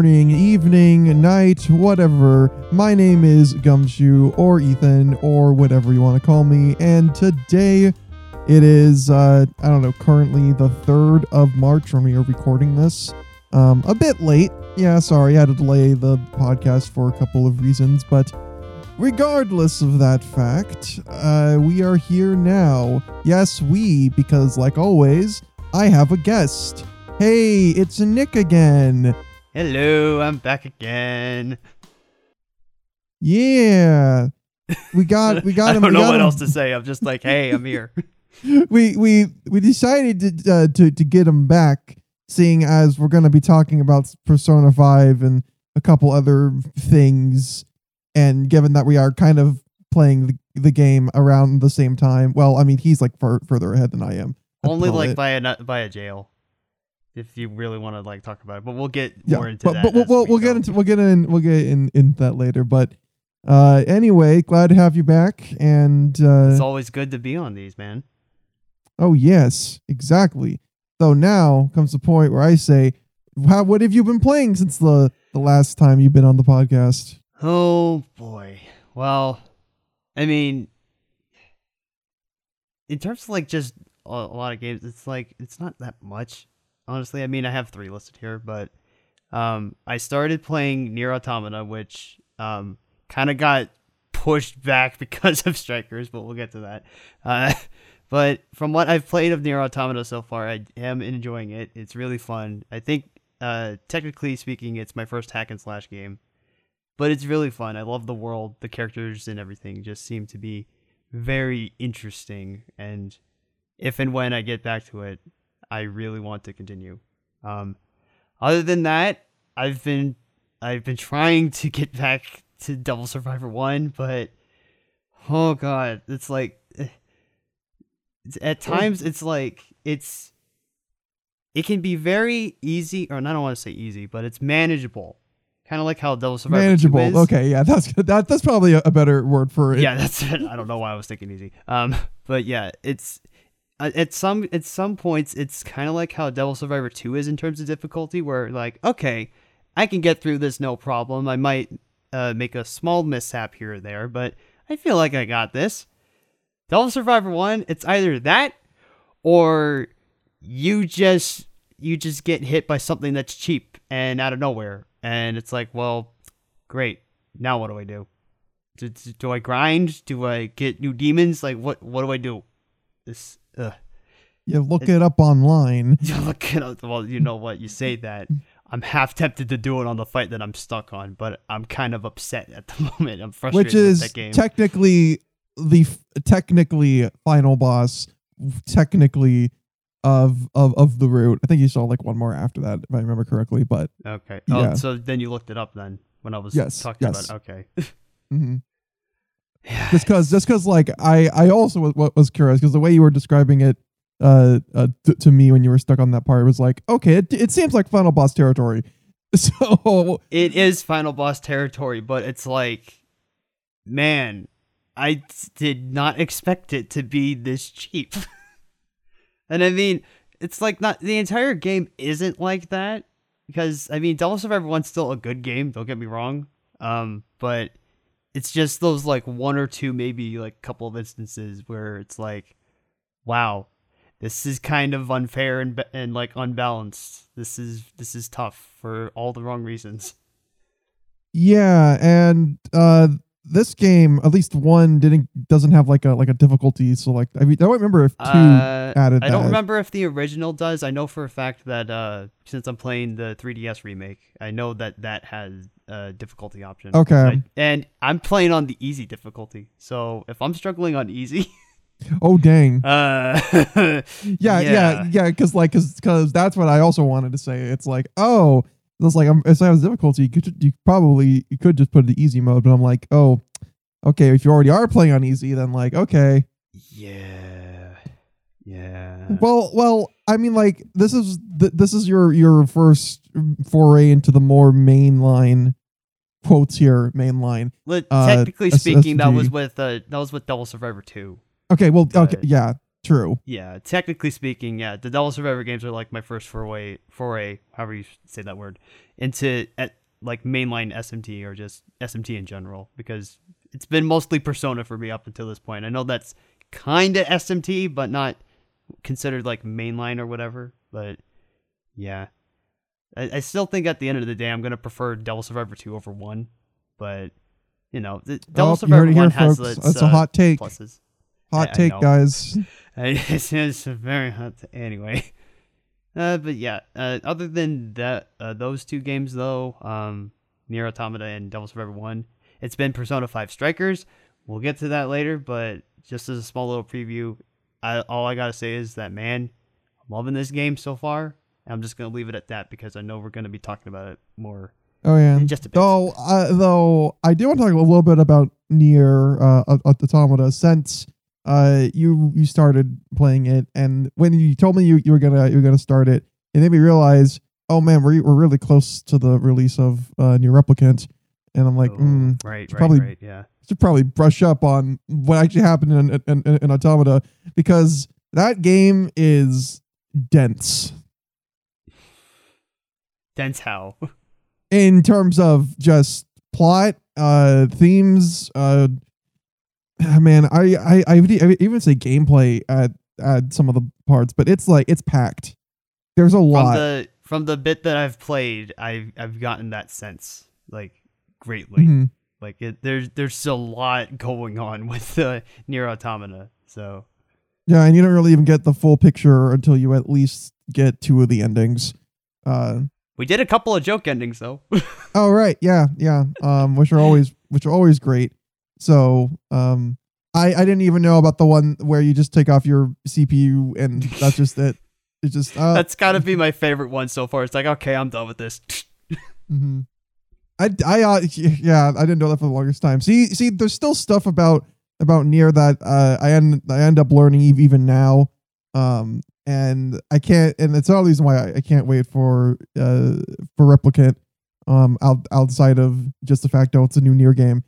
morning, evening, night, whatever. My name is Gumshoe or Ethan or whatever you want to call me, and today it is uh, I don't know, currently the third of March when we are recording this. Um, a bit late, yeah. Sorry, I had to delay the podcast for a couple of reasons, but regardless of that fact, uh, we are here now. Yes, we, because like always, I have a guest. Hey, it's Nick again. Hello, I'm back again. Yeah. We got we got I him. don't know what him- else to say. I'm just like, hey, I'm here. we we we decided to uh, to to get him back, seeing as we're going to be talking about Persona Five and a couple other things, and given that we are kind of playing the, the game around the same time. Well, I mean, he's like far further ahead than I am. Only like it. by a by a jail, if you really want to like talk about it. But we'll get yeah, more into but, that. but we'll we'll, we we'll get into we'll get in we'll get in into that later. But uh, anyway, glad to have you back, and uh, It's always good to be on these, man. Oh yes, exactly. So now comes the point where I say, "How? What have you been playing since the the last time you've been on the podcast?" Oh boy. Well, I mean, in terms of like just a, a lot of games, it's like it's not that much. Honestly, I mean, I have three listed here, but um, I started playing Nier Automata, which um, kind of got pushed back because of strikers, but we'll get to that. Uh, but from what I've played of Nier Automata so far, I am enjoying it. It's really fun. I think, uh, technically speaking, it's my first hack and slash game but it's really fun. I love the world, the characters and everything just seem to be very interesting and if and when I get back to it, I really want to continue. Um other than that, I've been I've been trying to get back to Devil Survivor 1, but oh god, it's like eh, it's, at times it's like it's it can be very easy or I don't want to say easy, but it's manageable. Kind of like how Devil Survivor 2 Manageable. Okay, yeah, that's good. That that's probably a, a better word for it. Yeah, that's it. I don't know why I was thinking easy. Um, but yeah, it's at some at some points it's kind of like how Devil Survivor 2 is in terms of difficulty where like, okay, I can get through this no problem. I might uh, make a small mishap here or there, but I feel like I got this. Devil Survivor 1, it's either that or you just you just get hit by something that's cheap and out of nowhere and it's like, well, great. Now what do I do? Do, do, I grind? Do I get new demons? Like what what do I do? This uh You look it up online. you look it up well, you know what, you say that. I'm half tempted to do it on the fight that I'm stuck on, but I'm kind of upset at the moment. I'm frustrated which with is that game. technically the f- technically final boss technically of of of the route i think you saw like one more after that if i remember correctly but okay. Oh, yeah. so then you looked it up then when I was Yes, talking yes. about it. Okay. Mm mhm. Yeah. just because just because like i i also was, was curious because the way you were describing it uh, uh t- to me when you were stuck on that part was like okay it, it seems like final boss territory so It is final boss territory, but it's like, man, I t- did not expect it to be this cheap. and I mean, it's like not the entire game isn't like that because I mean, Devil Survivor One's still a good game. Don't get me wrong. Um, but it's just those like one or two, maybe like couple of instances where it's like, wow, this is kind of unfair and and like unbalanced. This is this is tough for all the wrong reasons. yeah and uh this game at least one didn't doesn't have like a like a difficulty so like i mean i don't remember if two Uh, added I don't that. remember if the original does. I know for a fact that uh, since I'm playing the 3DS remake, I know that that has a difficulty option. Okay. I- and I'm playing on the easy difficulty. So if I'm struggling on easy, oh dang uh, yeah yeah yeah because like because that's what i also wanted to say it's like oh it's like i'm if i have difficulty you could you probably you could just put it in easy mode but i'm like oh okay if you already are playing on easy then like okay yeah, yeah. well well i mean like this is th- this is your your first foray into the more mainline quotes here mainline But uh, technically speaking, that was with uh, that was with Devil Survivor 2. okay well okay yeah true. Yeah, technically speaking, yeah, the Devil Survivor games are like my first foray, foray, however you say that word, into at, like mainline SMT or just SMT in general because it's been mostly Persona for me up until this point. I know that's kind of SMT, but not considered like mainline or whatever. But yeah, I, I still think at the end of the day, I'm gonna prefer Devil Survivor two over one. But you know, the Devil Oh, Survivor heard here, one has folks. its That's a uh, hot take. pluses. Hot I- I take, know. guys. it's, it's very hot. To, anyway, uh, but yeah. Uh, other than that, uh, those two games though, um, Nier Automata and Devil Survivor One, it's been Persona Five Strikers. We'll get to that later, but just as a small little preview, I, all I gotta say is that man, I'm loving this game so far. I'm just gonna leave it at that because I know we're gonna be talking about it more Oh yeah. in just a bit. Though, uh, though I do want to talk a little bit about Nier uh, Aut- Automata since uh you you started playing it, and when you told me you, you were gonna you were gonna start it, it made me realize, oh man, we're we're really close to the release of uh, Nier Replicant, and I'm like, Oh, mm, right, right, probably- right, yeah. should probably brush up on what actually happened in, in, in, in Automata because that game is dense How. in terms of just plot, uh, themes, uh, man, I, I, I would I would even say gameplay at, at some of the parts, but it's like, it's packed. There's a from lot. the from the bit that I've played, I've I've gotten that sense like greatly. Mhm. Like it, there's there's a lot going on with uh, Nier Automata. So Yeah, and you don't really even get the full picture until you at least get two of the endings. Uh, we did a couple of joke endings though. Oh right, yeah, yeah. Um, which are always which are always great. So um, I I didn't even know about the one where you just take off your CPU and that's just it. It's just uh, That's got to be my favorite one so far. It's like okay, I'm done with this. mhm. I I uh, yeah I didn't know that for the longest time. See see, there's still stuff about about Nier that uh I end I end up learning even now. Um, and I can't, and it's another reason why I, I can't wait for uh for replicant. Um, out, outside of just the fact that it's a new Nier game.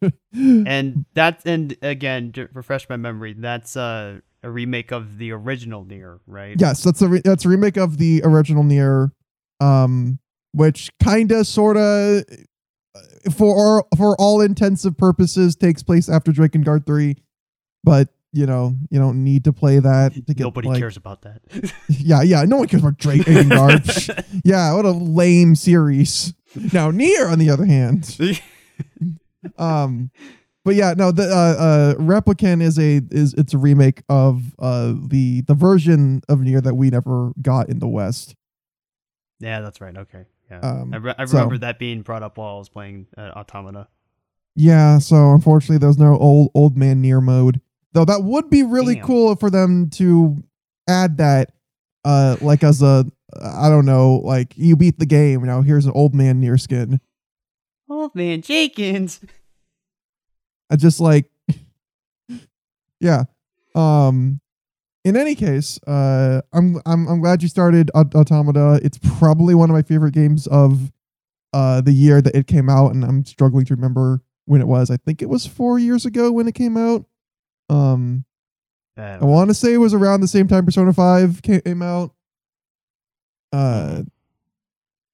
and that and again, to refresh my memory, that's uh, a remake of the original Nier, right? Yes, that's a re- that's a remake of the original Nier, um, which kind of, sort of, for for all intensive purposes, takes place after Drakengard three, but you know you don't need to play that to get Nobody like, cares about that. Yeah, yeah, no one cares about Drakengard. Psh, yeah, what a lame series. Now Nier, on the other hand, um, but yeah, no, the uh, uh, Replicant is a is it's a remake of uh the the version of Nier that we never got in the West. yeah, that's right. Okay, yeah, Um, I, re- I so- remember that being brought up while I was playing uh, Automata. Yeah, so unfortunately, there's no old old man Nier mode. Though that would be really Damn. cool for them to add that, uh, like as a I don't know, like you beat the game now. Here's an old man Nier skin. Old man Jenkins. I just like, yeah. Um, in any case, uh, I'm I'm I'm glad you started Automata. It's probably one of my favorite games of uh the year that it came out, and I'm struggling to remember when it was. I think it was four years ago when it came out. Um, Uh, I want to say it was around the same time Persona Five came out. Uh,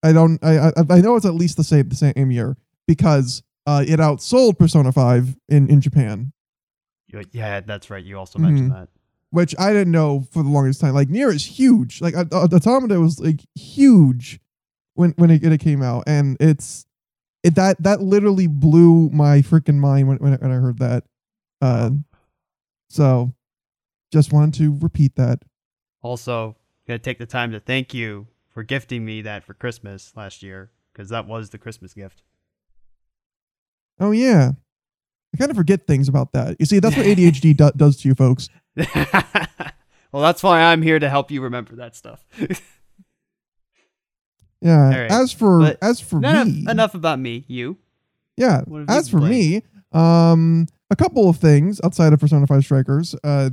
I don't. I I, I know it's at least the same the same year because uh it outsold Persona Five in in Japan. yeah, that's right. You also Mhm. mentioned that. which I didn't know for the longest time. Like Nier is huge. Like uh, uh, Automata was like huge when when it, it came out, and it's it that that literally blew my freaking mind when when, I- when I heard that. Uh, so just wanted to repeat that. Also, gonna take the time to thank you for gifting me that for Christmas last year because that was the Christmas gift. Oh yeah, I kind of forget things about that. You see, that's what ADHD do- does to you, folks. well, that's why I'm here to help you remember that stuff. Yeah. Right, As for but as for enough, me, enough about me. You. Yeah. Have you As for me, um, a couple of things outside of Persona 5 Strikers. Uh,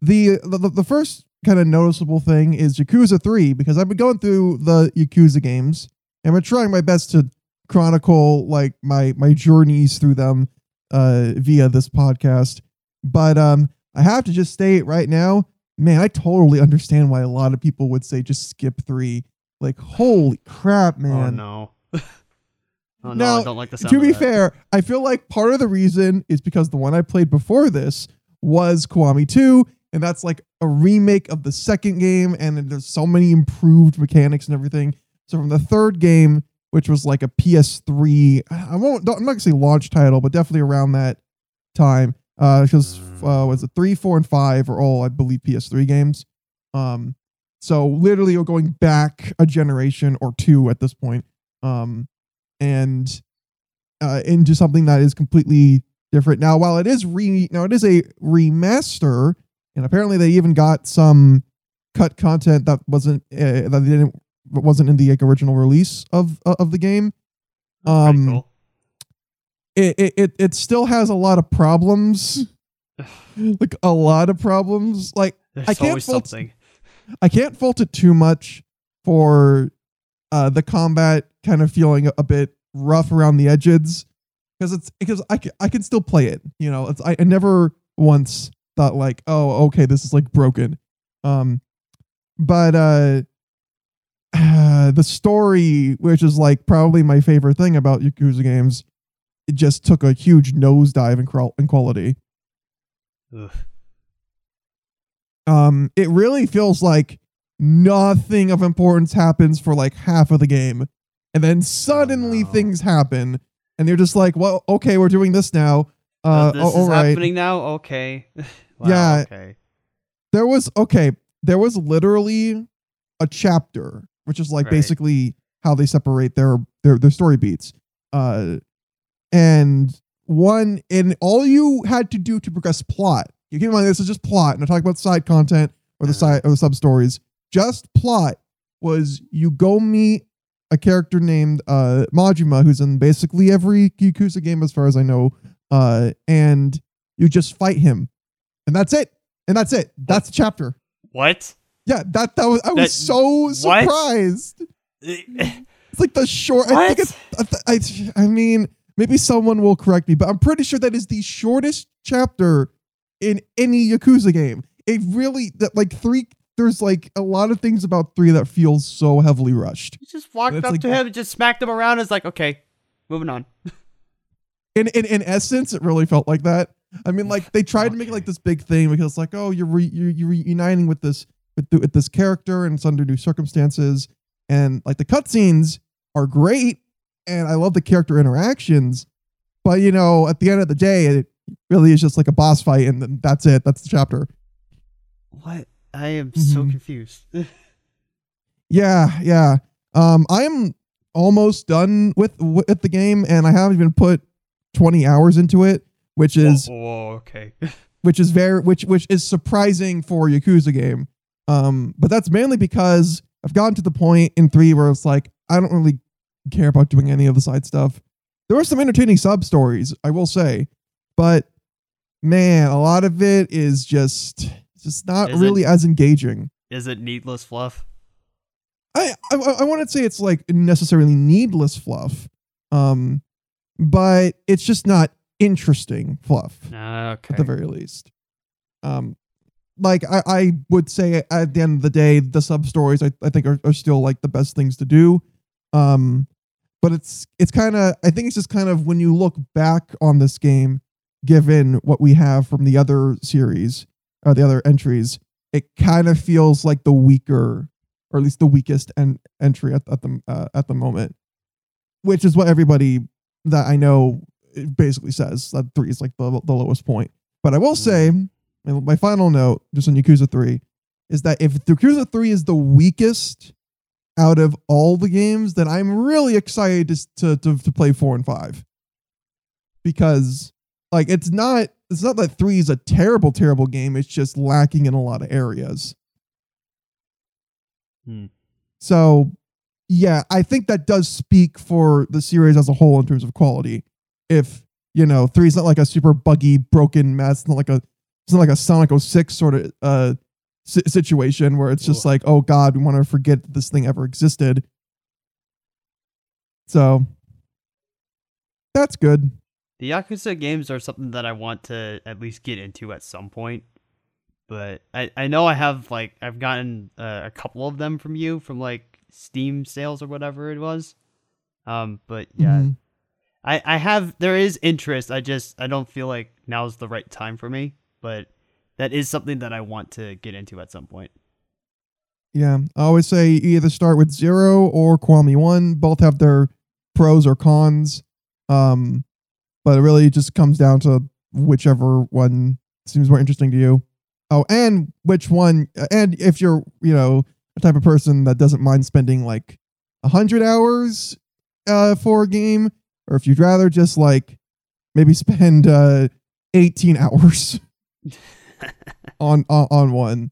the the, the first kind of noticeable thing is Yakuza 3 because I've been going through the Yakuza games and I'm trying my best to chronicle like my my journeys through them uh via this podcast. But um I have to just state right now, man, I totally understand why a lot of people would say just skip three. Like, holy crap, man. Oh man. no. oh no, Now, I don't like the sound to be fair, I feel like part of the reason is because the one I played before this was Kiwami 2, and that's like a remake of the second game, and there's so many improved mechanics and everything. So from the third game, which was like a PS3, I won't, I'm not gonna say launch title, but definitely around that time, uh, because uh, was it three, four, and five are all I believe PS3 games. Um, so literally you're going back a generation or two at this point. Um, and uh, into something that is completely different. Now, while it is re now it is a remaster, and apparently they even got some cut content that wasn't uh, that they didn't wasn't in the like, original release of uh, of the game. Um, cool. It, it it it still has a lot of problems, like a lot of problems. Like There's I can't always fault- something. I can't fault it too much for uh, the combat kind of feeling a, bit rough around the edges because it's because I can, I can still play it. You know, it's I, I never once thought like, oh, okay, this is like broken. Um, but uh, uh, the story, which is like probably my favorite thing about Yakuza games, it just took a huge nosedive in, qual- in quality. Ugh. um it really feels like nothing of importance happens for like half of the game and then suddenly no. things happen and they're just like well okay we're doing this now Oh, uh this a- is right happening now. Okay. Wow, Yeah. Okay. there was okay there was literally a chapter which is like Right. basically how they separate their their their story beats uh and one and all you had to do to progress plot you keep in mind this is just plot and i talk about side content or the Uh-huh. side or the sub stories just plot was you go meet a character named uh majima who's in basically every yakuza game as far as i know uh and you just fight him. And that's it. And that's it. That's the chapter. What? yeah that that was i was so surprised. It's like the short i think What? it's I, I mean maybe someone will correct me but i'm pretty sure that is the shortest chapter in any yakuza game. It really that like three there's like a lot of things about three that feels so heavily rushed You just walked up like- to him and just smacked him around. It's like, okay, moving on. in in, in essence it really felt like that i mean like they tried to make like this big thing because like oh you're re, you're, you're reuniting with this with, the, with this character and it's under new circumstances and like the cutscenes are great and i love the character interactions but you know at the end of the day it really is just like a boss fight and then that's it that's the chapter What? I am so Mhm. confused. yeah yeah um i'm almost done with with the game and i haven't even put 20 hours into it which is whoa, whoa, okay. which is very which which is surprising for a Yakuza game. Um, but that's mainly because I've gotten to the point in three where it's like I don't really care about doing any of the side stuff. There were some entertaining sub stories, I will say, but man, a lot of it is just just not Is it- really as engaging. Is it needless fluff? I I, I wouldn't say it's like necessarily needless fluff, um, but it's just not interesting fluff. Okay. at the very least. Um, like I, I would say at the end of the day, the sub stories I, I think are, are still like the best things to do. Um, but it's it's kind of I think it's just kind of when you look back on this game, given what we have from the other series or the other entries, it kind of feels like the weaker or at least the weakest en- entry at, at the uh, at the moment, which is what everybody that I know eh, basically says that three is like the, the lowest point. But I will mm. say, my final note, just on Yakuza 3, is that if Yakuza 3 is the weakest out of all the games, then I'm really excited to, to, to, to play 4 and 5. Because, like, it's not. It's not that three is a terrible, terrible game. It's just lacking in a lot of areas. Hmm. So, yeah, I think that does speak for the series as a whole in terms of quality. If you know, three is not like a super buggy, broken mess. It's not like a it's not like a Sonic 06 sort of uh si- situation where it's just like, oh god, we want to forget that this thing ever existed. So that's good. The Yakuza games are something that I want to at least get into at some point. but I I know I have like I've gotten uh, a couple of them from you from like Steam sales or whatever it was. Um, but yeah, Mhm. I I have there is interest. I just I don't feel like now's the right time for me, but that is something that I want to get into at some point. Yeah, I always say either start with zero or Kiwami one. Both have their pros or cons. Um, but it really just comes down to whichever one seems more interesting to you. Oh, and which one? And if you're, you know, a type of person that doesn't mind spending like a hundred hours uh, for a game, or if you'd rather just like maybe spend uh, eighteen hours on on, on one.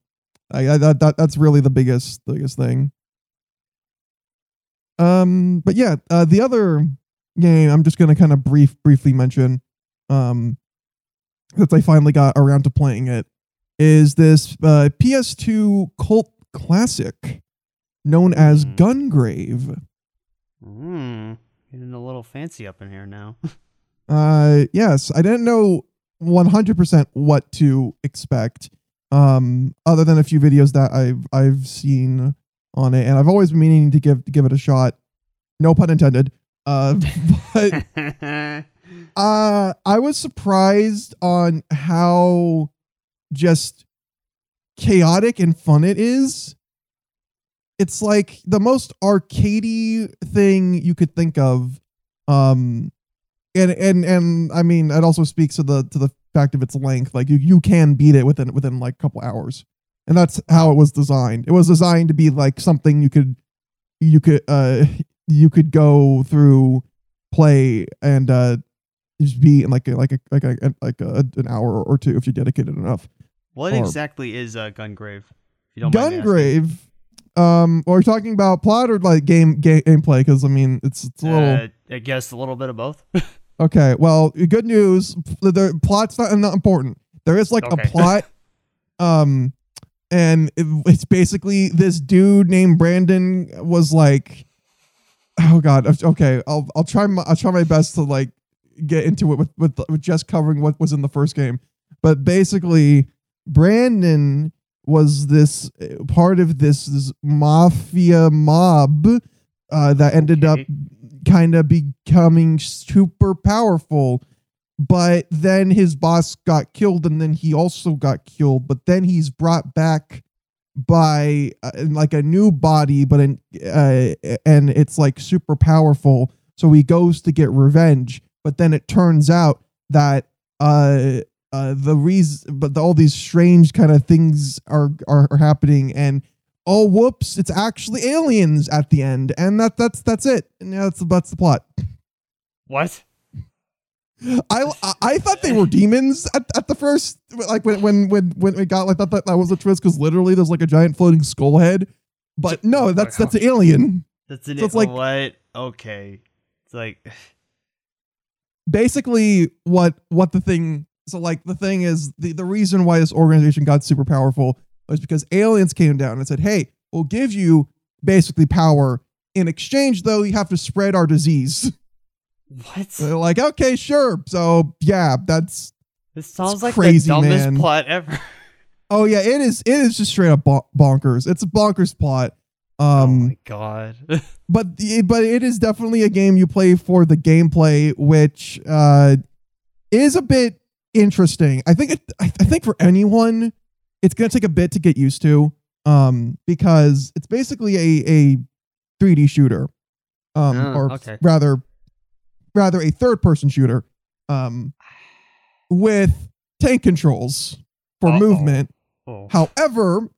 I, I, that, that that's really the biggest biggest thing. Um, but yeah, uh, the other game I'm just gonna kind of brief briefly mention, um, since I finally got around to playing it, is this uh, PS2 cult classic known as Hmm. Gungrave. Hmm, getting a little fancy up in here now. Uh, yes, I didn't know 100% what to expect. Um, other than a few videos that I've I've seen on it, and I've always been meaning to give to give it a shot. No pun intended. Uh, but uh, I was surprised on how just chaotic and fun it is. It's like the most arcadey thing you could think of. Um, and and and I mean, it also speaks to the to the fact of its length. Like you you can beat it within within like a couple hours, and that's how it was designed. It was designed to be like something you could you could uh you could go through, play, and uh just be in like a like a like a like a, an hour or two if you're dedicated enough. what Or- exactly is uh, Gungrave? If you don't mind me asking? Gungrave. Um, or talking about plot or like game, game gameplay? Because I mean, it's it's a little Uh, I guess a little bit of both. okay. Well, good news. The, the plot's not not important. There is like Okay. a plot. um, and it, it's basically this dude named Brandon was like, oh god. Okay, I'll I'll try my I'll try my best to like get into it with with, with just covering what was in the first game. But basically, Brandon was this uh, part of this, this mafia mob uh, that ended up kind of becoming super powerful. But then his boss got killed, and then he also got killed. But then he's brought back by uh, like a new body, but in uh, and it's like super powerful. So he goes to get revenge, but then it turns out that uh, uh the reason, but the, all these strange kind of things are, are are happening, and oh whoops, it's actually aliens at the end, and that that's that's it. And yeah, that's that's the plot. what? I, I I thought they were demons at, at the first like when when when when it got like that that, that was a twist because literally there's like a giant floating skull head, but no that's that's an alien. That's an So it's like- what? Okay, it's like Basically, what what the thing so like the thing is the the reason why this organization got super powerful was because aliens came down and said, hey, we'll give you basically power in exchange though you have to spread our disease. what? So they're like, okay, sure. So yeah, that's This sounds like crazy, the dumbest man. plot ever. Oh yeah, it is. It is just straight up bonkers. It's a bonkers plot. oh Um, my god. but the- but it is definitely a game you play for the gameplay, which uh is a bit interesting. I think it. I, I think for anyone, it's gonna take a bit to get used to. Um, because it's basically a a 3D shooter, um, Oh, or okay. rather, rather a third person shooter, um, with tank controls for Uh-oh. movement. oh. However,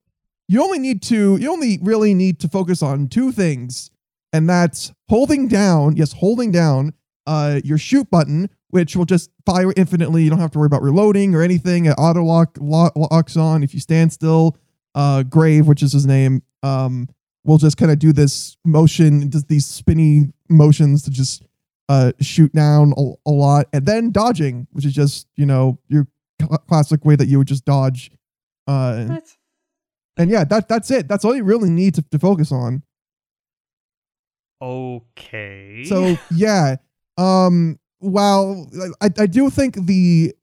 you only need to you only really need to focus on two things, and that's holding down, yes, holding down uh your shoot button, which will just fire infinitely. You don't have to worry about reloading or anything. It auto lock lo- locks on. If you stand still, uh Grave, which is his name, um, will just kind of do this motion, just these spinny motions to just uh shoot down a, a lot, and then dodging, which is just, you know, your cl- classic way that you would just dodge. Uh What? and yeah, that that's it. That's all you really need to, to focus on. Okay. So yeah, um, while I I do think the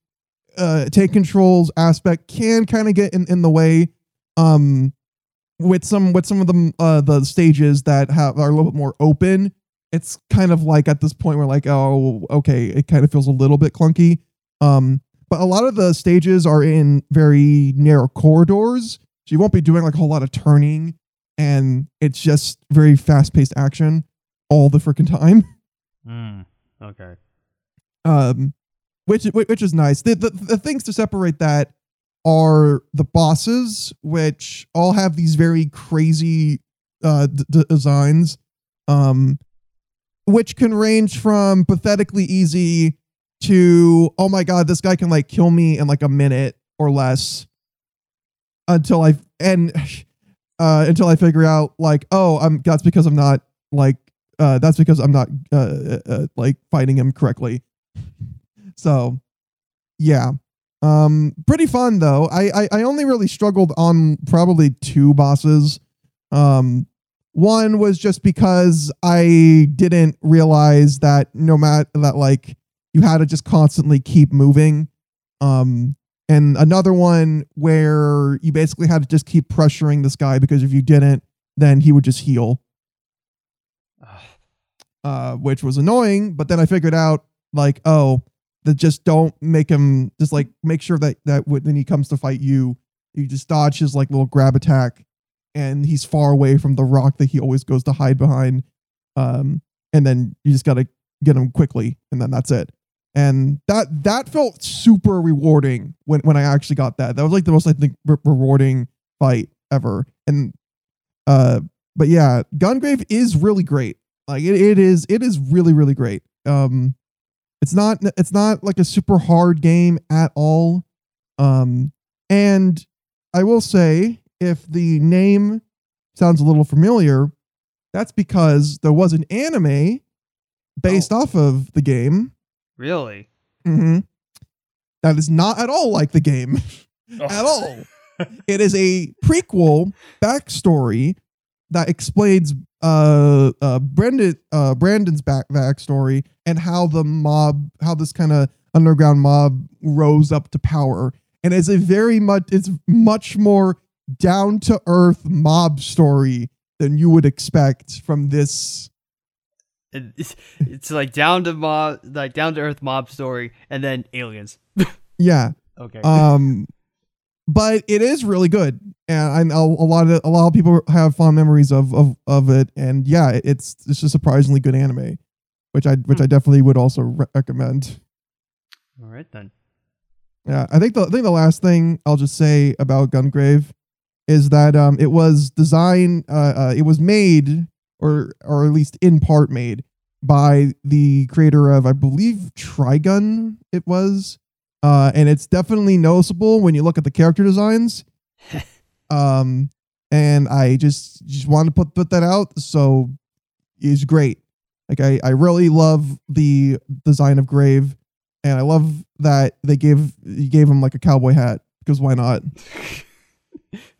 uh, take controls aspect can kind of get in, in the way. Um, with some with some of the uh, the stages that have are a little bit more open, it's kind of like at this point we're like oh okay, it kind of feels a little bit clunky. Um, but a lot of the stages are in very narrow corridors, so you won't be doing like a whole lot of turning, and it's just very fast paced action all the freaking time. Mm, okay. um, which which is nice. The, the the things to separate that are the bosses, which all have these very crazy uh, d- designs, um, which can range from pathetically easy to oh my god, this guy can like kill me in like a minute or less, until I and uh, until I figure out like oh I'm that's because I'm not like uh, that's because I'm not uh, uh, uh, like fighting him correctly. So, yeah, um, pretty fun though. I, I I only really struggled on probably two bosses. Um, one was just because I didn't realize that no matter that like you had to just constantly keep moving. Um, and another one where you basically had to just keep pressuring this guy because if you didn't, then he would just heal uh, which was annoying. But then I figured out like, oh, that just don't make him just like make sure that that when he comes to fight you, you just dodge his like little grab attack, and he's far away from the rock that he always goes to hide behind. Um, and then you just gotta get him quickly, and then that's it. And that that felt super rewarding when when I actually got that. That was like the most I think re- rewarding fight ever. And uh, but yeah, Gungrave is really great. Like it, it is it is really really great. Um it's not it's not like a super hard game at all. Um and I will say if the name sounds a little familiar, that's because there was an anime based off of the game. Really? hmm That is not at all like the game at all. it is a prequel backstory that explains uh, uh, Brendan, uh, Brandon's back backstory and how the mob, how this kind of underground mob rose up to power. And it's a very much, it's much more down to earth mob story than you would expect from this. It's, it's like down to mob, like down to earth mob story, and then aliens. Yeah. Okay. Um, but it is really good, and I know a lot of a lot of people have fond memories of of of it. And yeah, it's it's a surprisingly good anime, which I which I definitely would also re- recommend. All right then. Yeah, I think the I think the last thing I'll just say about Gungrave is that um it was designed uh, uh it was made or or at least in part made by the creator of I believe Trigun it was. Uh and it's definitely noticeable when you look at the character designs. Um and I just just wanted to put put that out so it's great. Like I I really love the design of Grave and I love that they gave gave him like a cowboy hat because why not?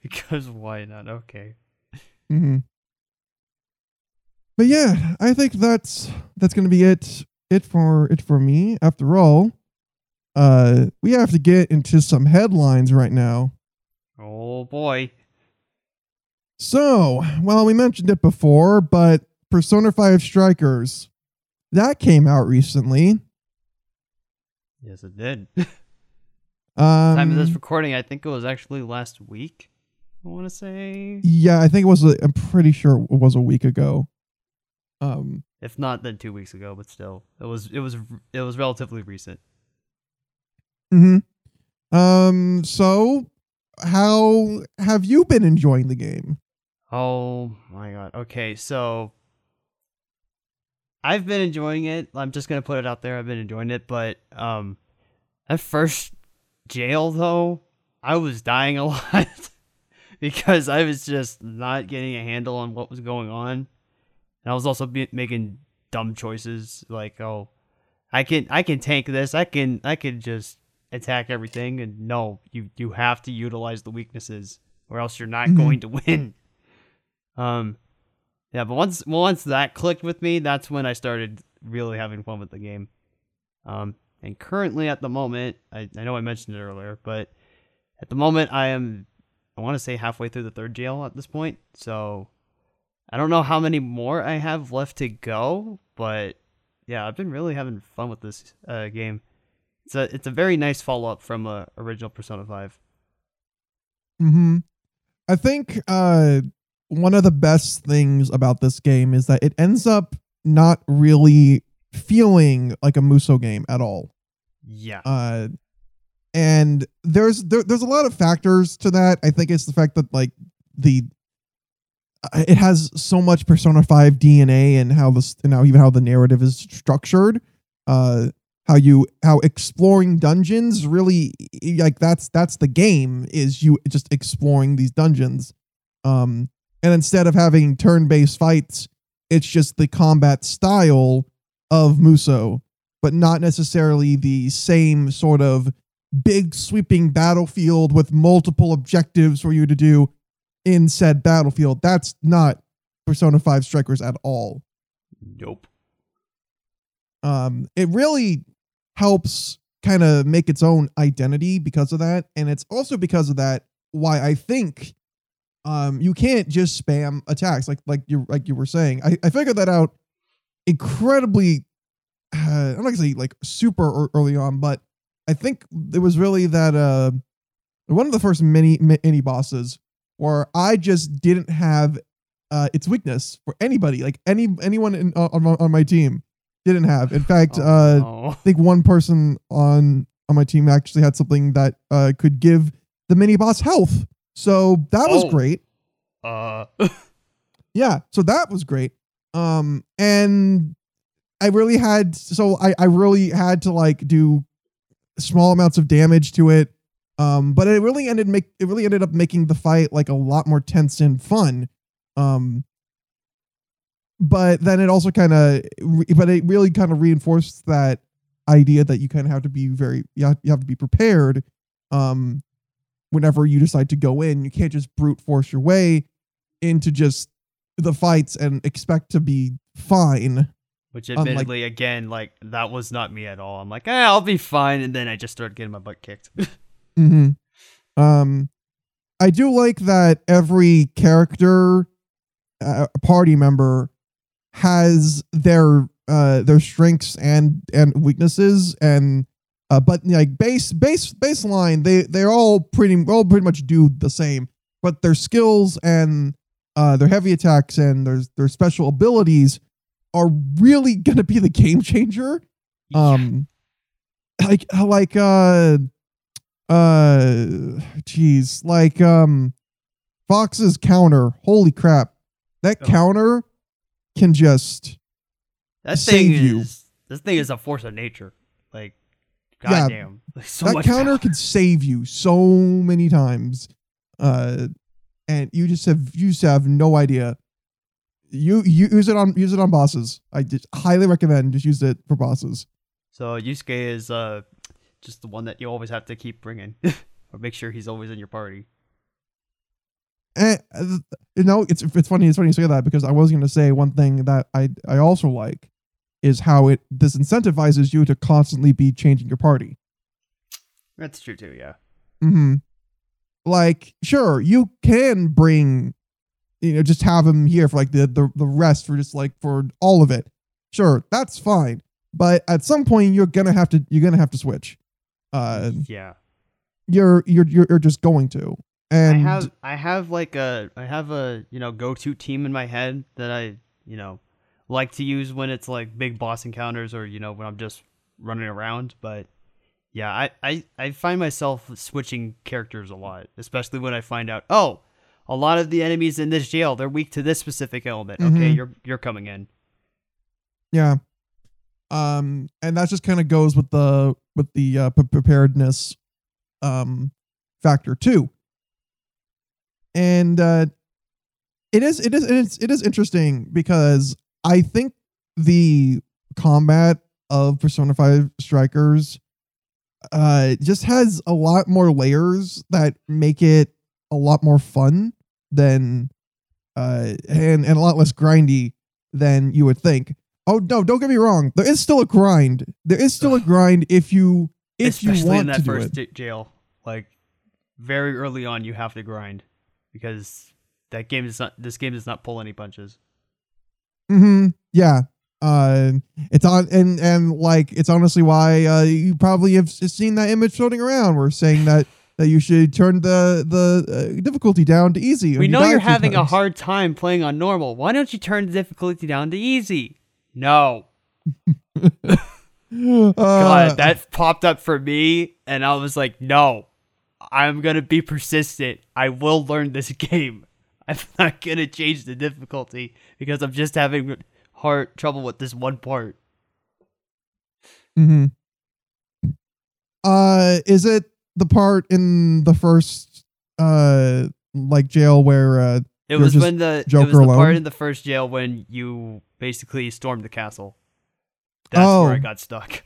because why not? Okay. hmm But yeah, I think that's that's gonna be it it for it for me. After all, uh, we have to get into some headlines right now. Oh boy. So, well, we mentioned it before, but Persona 5 Strikers that came out recently. Yes, it did. Um, Time of this recording, I think it was actually last week. I want to say, yeah, I think it was. A, I'm pretty sure it was a week ago. Um, if not, then two weeks ago. But still, it was it was it was relatively recent. hmm Um. So, how have you been enjoying the game? Oh my god. Okay, so I've been enjoying it. I'm just gonna put it out there. I've been enjoying it, but um, at first jail though, I was dying a lot because I was just not getting a handle on what was going on, and I was also be- making dumb choices like, oh, I can I can tank this. I can I can just attack everything, and no, you you have to utilize the weaknesses, or else you're not Mhm. going to win. Um, yeah, but once once that clicked with me, that's when I started really having fun with the game. Um, And currently, at the moment, I, I know I mentioned it earlier, but at the moment, I am, I want to say halfway through the third jail at this point. So I don't know how many more I have left to go, but yeah, I've been really having fun with this uh, game. It's a it's a very nice follow up from uh, original Persona Five. Hmm. I think uh, one of the best things about this game is that it ends up not really feeling like a Musou game at all. Yeah. Uh, and there's there, there's a lot of factors to that. I think it's the fact that like the uh, it has so much Persona 5 DNA and how this and how even how the narrative is structured. Uh how you how exploring dungeons really like that's that's the game is you just exploring these dungeons. Um and instead of having turn-based fights, it's just the combat style of Musou, but not necessarily the same sort of big sweeping battlefield with multiple objectives for you to do in said battlefield. That's not Persona 5 Strikers at all. Nope. Um, it really helps kind of make its own identity because of that. And it's also because of that why I think um you can't just spam attacks like like you like you were saying. I, I figured that out incredibly uh, I'm not gonna say like super early on, but I think it was really that uh one of the first mini mini bosses where I just didn't have uh, its weakness for anybody, like any anyone in, uh, on, on my team didn't have. In fact, Oh, uh, no. I think one person on on my team actually had something that uh, could give the mini boss health. So that was Oh. great. Uh, Yeah, so that was great. Um, and I really had so I I really had to like do small amounts of damage to it. Um, but it really ended make it really ended up making the fight like a lot more tense and fun. Um, but then it also kind of, but it really kind of reinforced that idea that you kind of have to be very, you have, you have to be prepared. Um, whenever you decide to go in, you can't just brute force your way into just the fights and expect to be fine. Which Unlike- admittedly, again, like that was not me at all. I'm like, eh, I'll be fine, and then I just started getting my butt kicked. hmm Um, I do like that every character, uh, party member, has their uh their strengths and and weaknesses, and uh, but like base base baseline, they they're all pretty all pretty much do the same, but their skills and uh their heavy attacks and their their special abilities are really gonna be the game changer um like like uh uh jeez like um fox's counter holy crap that Oh. counter can just that thing save you. is this thing is a force of nature. Like, Yeah, goddamn, like, so that counter power. can save you so many times uh and you just have you just have no idea you, you use it on use it on bosses i highly recommend just use it for bosses So Yusuke is uh just the one that you always have to keep bringing, or make sure he's always in your party. And uh, you know, it's it's funny. It's funny you say that because I was going to say one thing that I I also like is how it disincentivizes you to constantly be changing your party. That's true too. Yeah. hmm Like, sure, you can bring, you know, just have him here for like the the the rest for just like for all of it. Sure, that's fine. But at some point, you're gonna have to you're gonna have to switch. Uh, yeah. you're you're you're, you're just going to. And I have I have like a I have a you know go to team in my head that I you know like to use when it's like big boss encounters or you know when I'm just running around. But yeah, I I, I find myself switching characters a lot, especially when I find out oh a lot of the enemies in this jail they're weak to this specific element. Okay, Mhm. you're you're coming in. Yeah. Um, and that just kind of goes with the with the uh, pre- preparedness um factor too. And uh it is it is it is it is interesting because I think the combat of Persona 5 Strikers uh just has a lot more layers that make it a lot more fun than uh and and a lot less grindy than you would think Oh no, don't get me wrong. There is still a grind. There is still a grind if you if Especially you want in that to do first it. jail. Like very early on you have to grind because that game is not this game does not pull any punches. hmm Yeah. Uh, it's on and and like it's honestly why uh, you probably have seen that image floating around. We're saying that that you should turn the the uh, difficulty down to easy. We you know you're having a hard time playing on normal. Why don't you turn the difficulty down to easy? No. Uh, God, that popped up for me, and I was like, no, I'm gonna be persistent. I will learn this game. I'm not gonna change the difficulty because I'm just having hard trouble with this one part. hmm Uh, is it the part in the first uh like jail where uh It was when the it Joker was the part in the first jail when you basically stormed the castle. That's where I Oh. got stuck.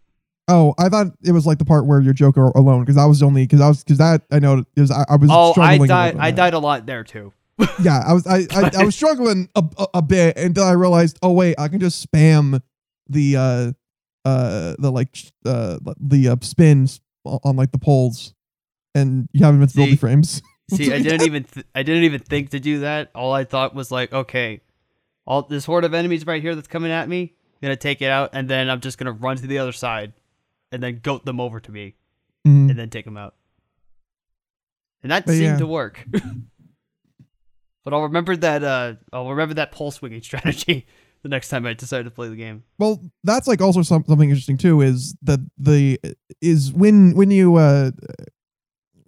oh I thought it was like the part where you're Joker alone because I was only because I was because that I know because I, I was oh, I died. I that. died a lot there too. yeah I was I I, I was struggling a, a, a bit until I realized oh wait I can just spam the uh uh the like uh the uh, spins on, like the poles and you have invincibility See, frames See, I didn't even th- I didn't even think to do that. All I thought was like, okay, all this horde of enemies right here that's coming at me, I'm gonna take it out, and then I'm just gonna run to the other side, and then goat them over to me, Mhm. and then take them out. And that But seemed yeah. to work. but I'll remember that. Uh, I'll remember that pole swinging strategy the next time I decide to play the game. Well, that's like also some, something interesting too. Is that the is when when you uh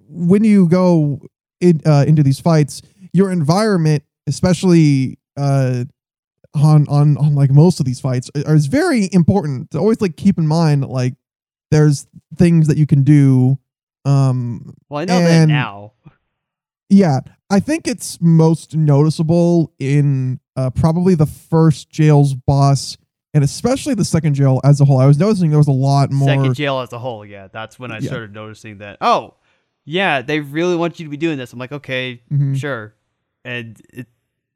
when you go in, uh, into these fights, your environment, especially uh on on on like most of these fights, is very important. To always like keep in mind like there's things that you can do. Um, Well, I know that now. yeah, I think it's most noticeable in uh, probably the first jail's boss, and especially the second jail as a whole. I was noticing there was a lot more. Second jail as a whole, yeah, that's when I Yeah. started noticing that. Oh, yeah, they really want you to be doing this. I'm like, okay, Mhm. sure. And it,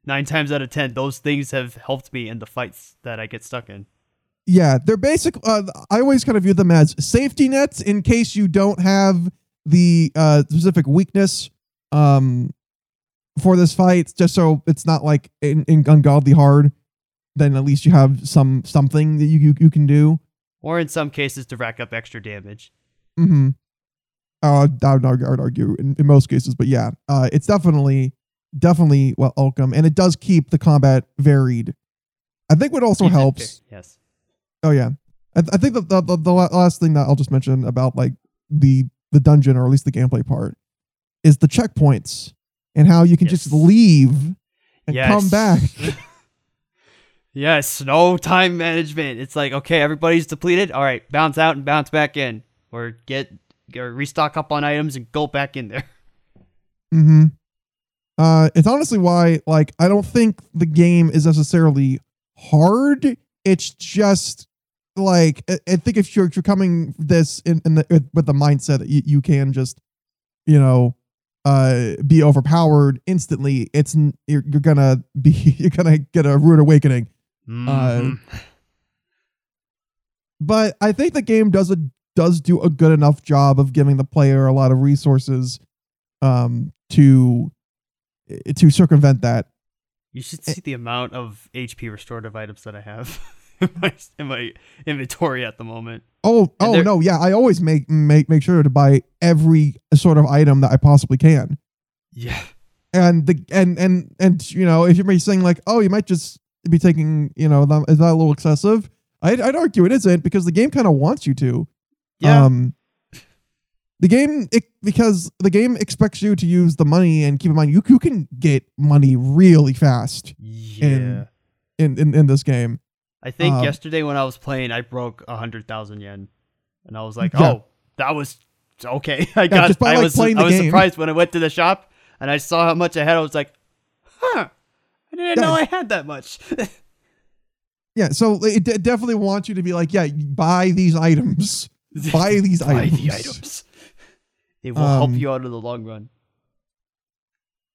nine times out of ten, those things have helped me in the fights that I get stuck in. Yeah, they're basic. Uh, I always kind of view them as safety nets in case you don't have the uh, specific weakness um, for this fight. Just so it's not like in, in ungodly hard. Then at least you have some something that you you, you can do. Or in some cases, to rack up extra damage. Mm-hmm. Uh, I would argue, I would argue in, in most cases, but yeah, uh, it's definitely definitely well welcome, and it does keep the combat varied. I think what also helps. Yes. Oh yeah, I, I think the, the the the last thing that I'll just mention about like the the dungeon or at least the gameplay part is the checkpoints and how you can just leave and yes. come back. yes. No time management. It's like, okay, everybody's depleted. All right, bounce out and bounce back in, or get or restock up on items and go back in there. Mm-hmm. Uh, it's honestly why, like, I don't think the game is necessarily hard. It's just like I, I think if you're if you're coming this in, in the with the mindset that you, you can just, you know, uh, be overpowered instantly. It's you're, you're gonna be you're gonna get a rude awakening. Mhm. But I think the game does a does do a good enough job of giving the player a lot of resources, um, to to circumvent that. You should see the amount of HP restorative items that I have in my in my inventory at the moment. Oh, And oh no, yeah. I always make make make sure to buy every sort of item that I possibly can. Yeah. And the and and and you know, if you're saying like, oh, you might just be taking, you know, that, is that a little excessive? I'd, I'd argue it isn't because the game kind of wants you to. Yeah. Um, the game it, because the game expects you to use the money and keep in mind you, you can get money really fast yeah. in in, in this game. I think um, yesterday when I was playing, I broke a hundred thousand yen, and I was like, Yeah. "Oh, that was okay." I got. by, I was. playing I the was game. surprised when I went to the shop and I saw how much I had. I was like, "Huh, I didn't Yeah. know I had that much." Yeah, so it de- definitely wants you to be like, yeah, buy these items. Buy these Buy items. the items. It will help Um, you out in the long run.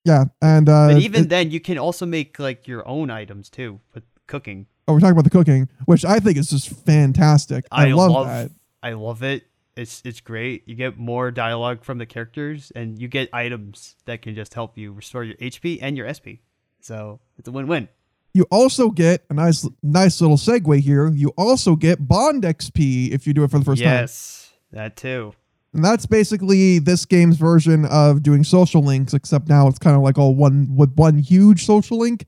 Yeah, and uh, But even it- then, you can also make like your own items too, with cooking. Oh, we're talking about the cooking, which I think is just fantastic. I, love, that. I love it. It's it's great. You get more dialogue from the characters, and you get items that can just help you restore your HP and your SP. So it's a win-win. You also get a nice, nice little segue here. You also get Bond XP if you do it for the first time. yes, that too. And that's basically this game's version of doing social links, except now it's kind of like all one with one huge social link.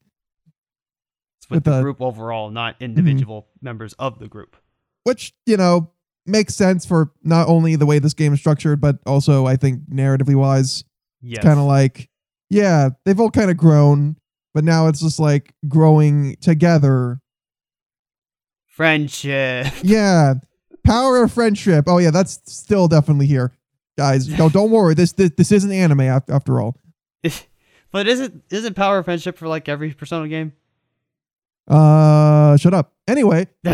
It's with, With the the- group overall, not mm-hmm. individual members of the group. which you know makes sense for not only the way this game is structured, but also I think narratively wise, Yes. kind of like yeah, they've all kind of grown, but now it's just like growing together. friendship. Yeah, power of friendship. Oh yeah, that's still definitely here, guys. No, don't worry. This this, this isn't anime af- after all. but isn't isn't power of friendship for like every Persona game? Uh, shut up. Anyway,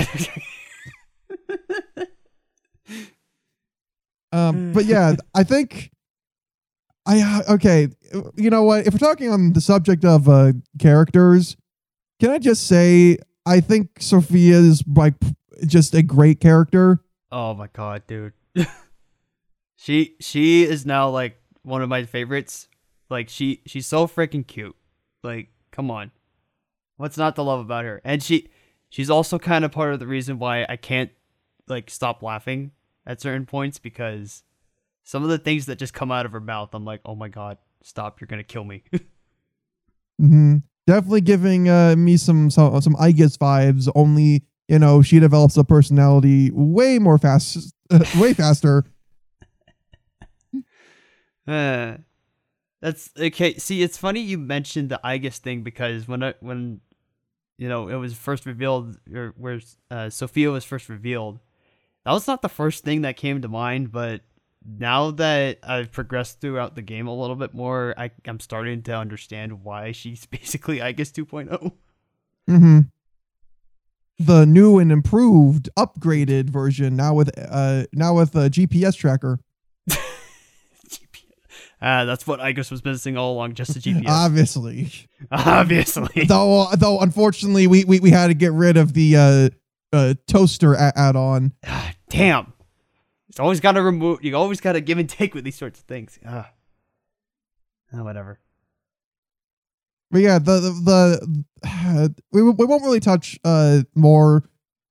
Um, but yeah, I think I okay. You know what? If we're talking on the subject of uh, characters, can I just say I think Sophia is like just a great character. oh my god, dude. she she is now like one of my favorites. Like she she's so freaking cute. Like come on. What's not to love about her? And she she's also kind of part of the reason why I can't like stop laughing at certain points because some of the things that just come out of her mouth, I'm like, "Oh my god, stop, you're going to kill me." hmm Definitely giving uh, me some some some I guess vibes. Only you know she develops a personality way more fast, way faster. Uh, that's okay. See, it's funny you mentioned the Aigis thing because when I, when you know it was first revealed, or where uh, Sophia was first revealed, that was not the first thing that came to mind. But now that I've progressed throughout the game a little bit more, I, I'm starting to understand why she's basically Aigis 2.0. hmm The new and improved, upgraded version now with uh now with a GPS tracker. Ah, that's what Aigis was missing all along, just a GPS. Obviously, Obviously. though though unfortunately we, we we had to get rid of the uh, uh toaster a- add-on. Ah, Damn. It's always got to remove. You always got to give and take with these sorts of things. Ah. Ah, whatever. But yeah, the the, the we we won't really touch uh more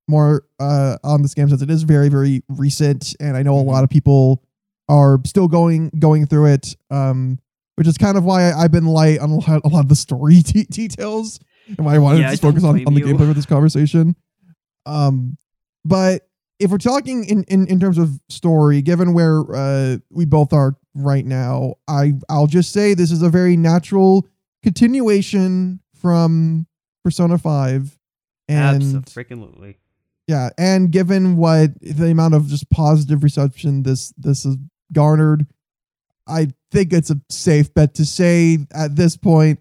more uh on this game since it is very very recent, and I know a lot of people are still going going through it. Um, which is kind of why I, I've been light on a lot, a lot of the story de- details and why I wanted Yeah, to focus on, on the gameplay with this conversation. Um, but if we're talking in, in, in terms of story, given where uh, we both are right now, I I'll just say this is a very natural continuation from Persona Five, and Absolutely. yeah, and given what the amount of just positive reception this this has garnered, I think it's a safe bet to say at this point,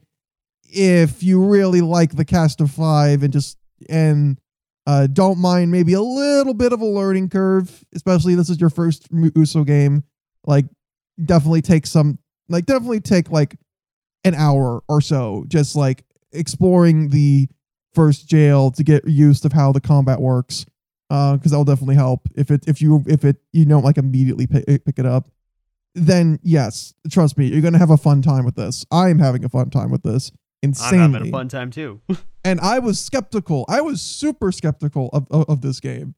if you really like the cast of five and just and uh, don't mind maybe a little bit of a learning curve, especially this is your first Musou game, like definitely take some like definitely take like an hour or so just like exploring the first jail to get used of how the combat works uh because that'll definitely help if it if you if it you don't like immediately pick, pick it up then yes trust me you're gonna have a fun time with this i'm having a fun time with this I'm having a fun time too. and i was skeptical i was super skeptical of, of, of this game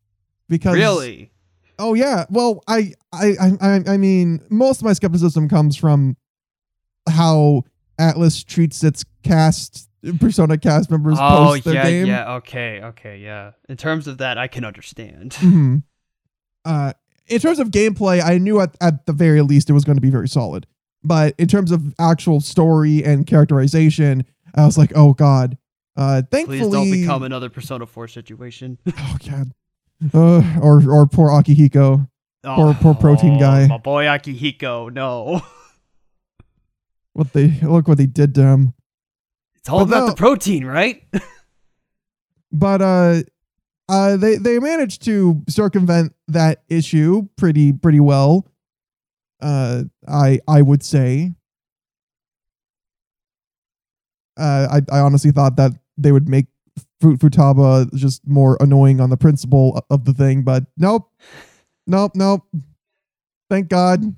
because really? Oh yeah. Well, I, I, I, I- I mean, most of my skepticism comes from how Atlus treats its cast, Persona cast members Oh post their yeah, game. yeah. Okay, okay, yeah. In terms of that, I can understand. Mhm. Uh, in terms of gameplay, I knew at, at the very least it was going to be very solid. But in terms of actual story and characterization, I was like, oh god. Uh, thankfully, Please don't become another Persona 4 situation. oh god. Uh, or or poor Akihiko. Poor- poor protein guy. Oh, My boy Akihiko, no. What they look what they did to him. It's all But about no. the protein, right? but uh uh they they managed to circumvent that issue pretty pretty well uh i i would say uh i i honestly thought that they would make Fu- Futaba just more annoying on the principle of the thing. But nope, nope, nope. Thank God.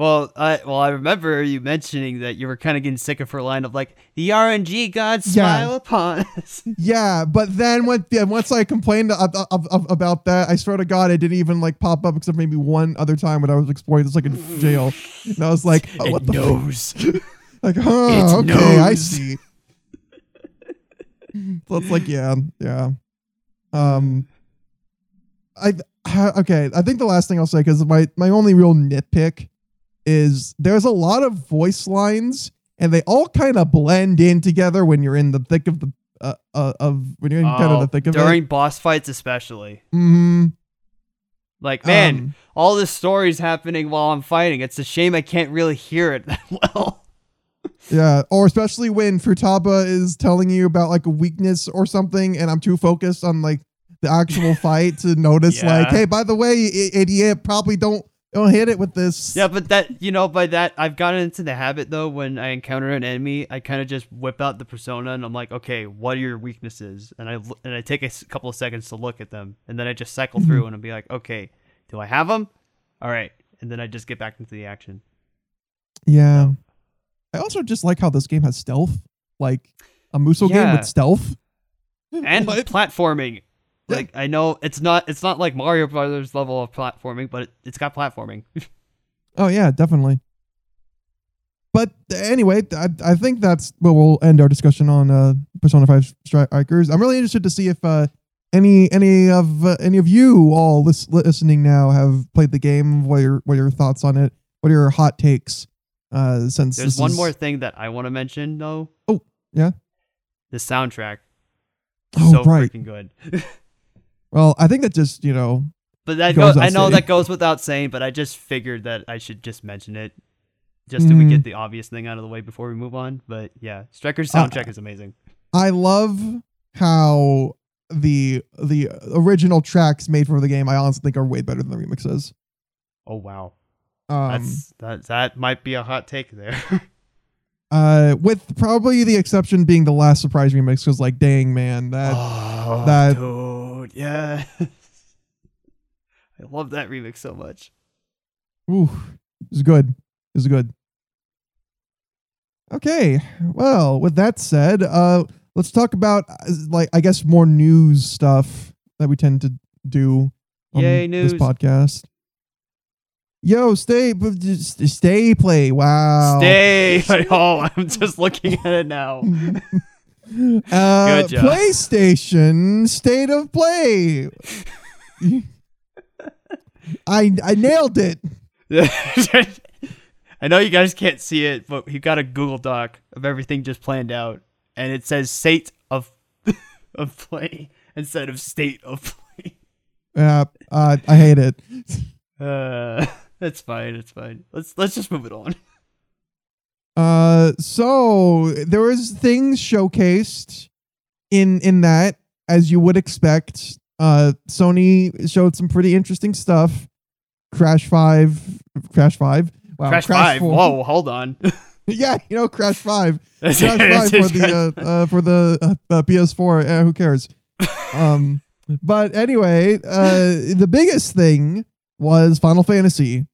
Well, I well I remember you mentioning that you were kind of getting sick of her line of like the RNG gods Yeah. smile upon us. Yeah, but then when yeah, once I complained of, of, of, about that, I swear to God, it didn't even like pop up except maybe one other time when I was exploring this like in jail, and I was like, oh, what the knows. Like, huh, It okay, I see. so it's like, yeah, yeah. Um, I okay. I think the last thing I'll say because my my only real nitpick is there's a lot of voice lines and they all kind of blend in together when you're in the thick of the uh, uh of when you're in kind of Oh, the thick of during it. boss fights especially. hmm Like, man, Um, all this story's happening while I'm fighting. It's a shame I can't really hear it that well. Yeah, or especially when Futaba is telling you about like a weakness or something, and I'm too focused on like the actual fight to notice like, hey, by the way, idiot, probably don't don't hit it with this. Yeah, but that you know, by that I've gotten into the habit though. When I encounter an enemy, I kind of just whip out the persona and I'm like, okay, what are your weaknesses? And I and I take a couple of seconds to look at them, and then I just cycle mm-hmm. through and I'll be like, okay, do I have them? All right, and then I just get back into the action. Yeah. I also just like how this game has stealth, like a Musou game with stealth. and platforming. Yeah. Like I know it's not it's not like Mario Brothers level of platforming, but it, it's got platforming. Oh yeah, definitely. But anyway, I, I think that's where we'll end our discussion on uh, Persona Five Strikers. I'm really interested to see if uh, any any of uh, any of you all lis- listening now have played the game. What are your what are your thoughts on it? What are your hot takes? Uh, since There's one is- more thing that I want to mention though. Oh, yeah? The soundtrack. Oh, so right. freaking good. Well, I think that just you know But that Goes I know that goes without saying, but I just figured that I should just mention it, just so we Mhm. get the obvious thing out of the way before we move on. But yeah, Striker's Uh, soundtrack is amazing. I love how the the original tracks made for the game. I honestly think are way better than the remixes. Oh wow, Um, that's that that might be a hot take there. Uh, with probably the exception being the last surprise remix, because like, dang man, that oh, that- dude, yeah. I love that remix so much. ooh, is good, is good. Okay, well, with that said, uh, let's talk about uh, like I guess more news stuff that we tend to do on Yay, this podcast. Yo, stay, stay, play. Wow, Stay. oh, I'm just looking at it now. Uh, Good job. PlayStation State of Play. I I nailed it. I know you guys can't see it, but he got a Google Doc of everything just planned out, and it says "state of of play" instead of "state of play." Yeah, uh, I hate it. Uh, it's fine. It's fine. Let's let's just move it on. Uh, so there was things showcased in in that, as you would expect. Uh, Sony showed some pretty interesting stuff. Crash Five, Crash Five, wow, Crash, Five. 4. Whoa, hold on. yeah, you know Crash Five. Crash Five for the uh, uh, for the uh, uh, PS4. Uh, who cares? Um, but anyway, uh, the biggest thing was Final Fantasy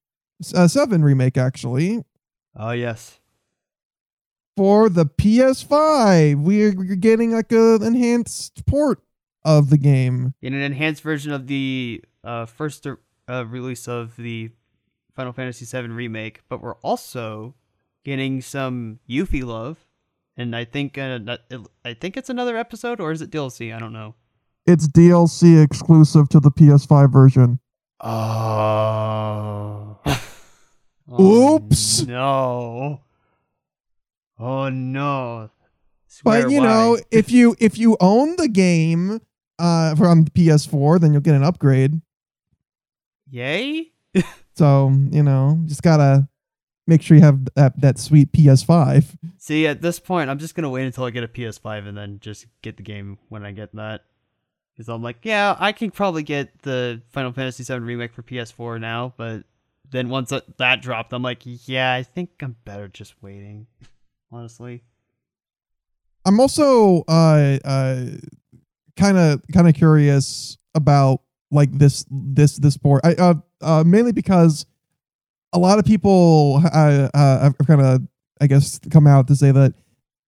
uh, Seven remake, actually, oh yes. For the PS5. We're, getting like a enhanced port of the game. In an enhanced version of the uh, first uh, release of the Final Fantasy VII remake, but we're also getting some Yuffie love, and I think uh, I think it's another episode, or is it DLC? I don't know. It's DLC exclusive to the PS5 version. Oh. Oops. No. Oh no. But you why. know, if you if you own the game uh from the PS4, then you'll get an upgrade. Yay? So, you know, just gotta make sure you have that, that sweet PS5. See, at this point, I'm just gonna wait until I get a PS5 and then just get the game when I get that. Because I'm like, yeah, I can probably get the Final Fantasy VII remake for PS4 now, but then once that, that dropped, I'm like, yeah, I think I'm better just waiting. Honestly. I'm also uh uh kind of kind of curious about like this this this port. I uh, uh mainly because a lot of people uh, uh have kind of I guess come out to say that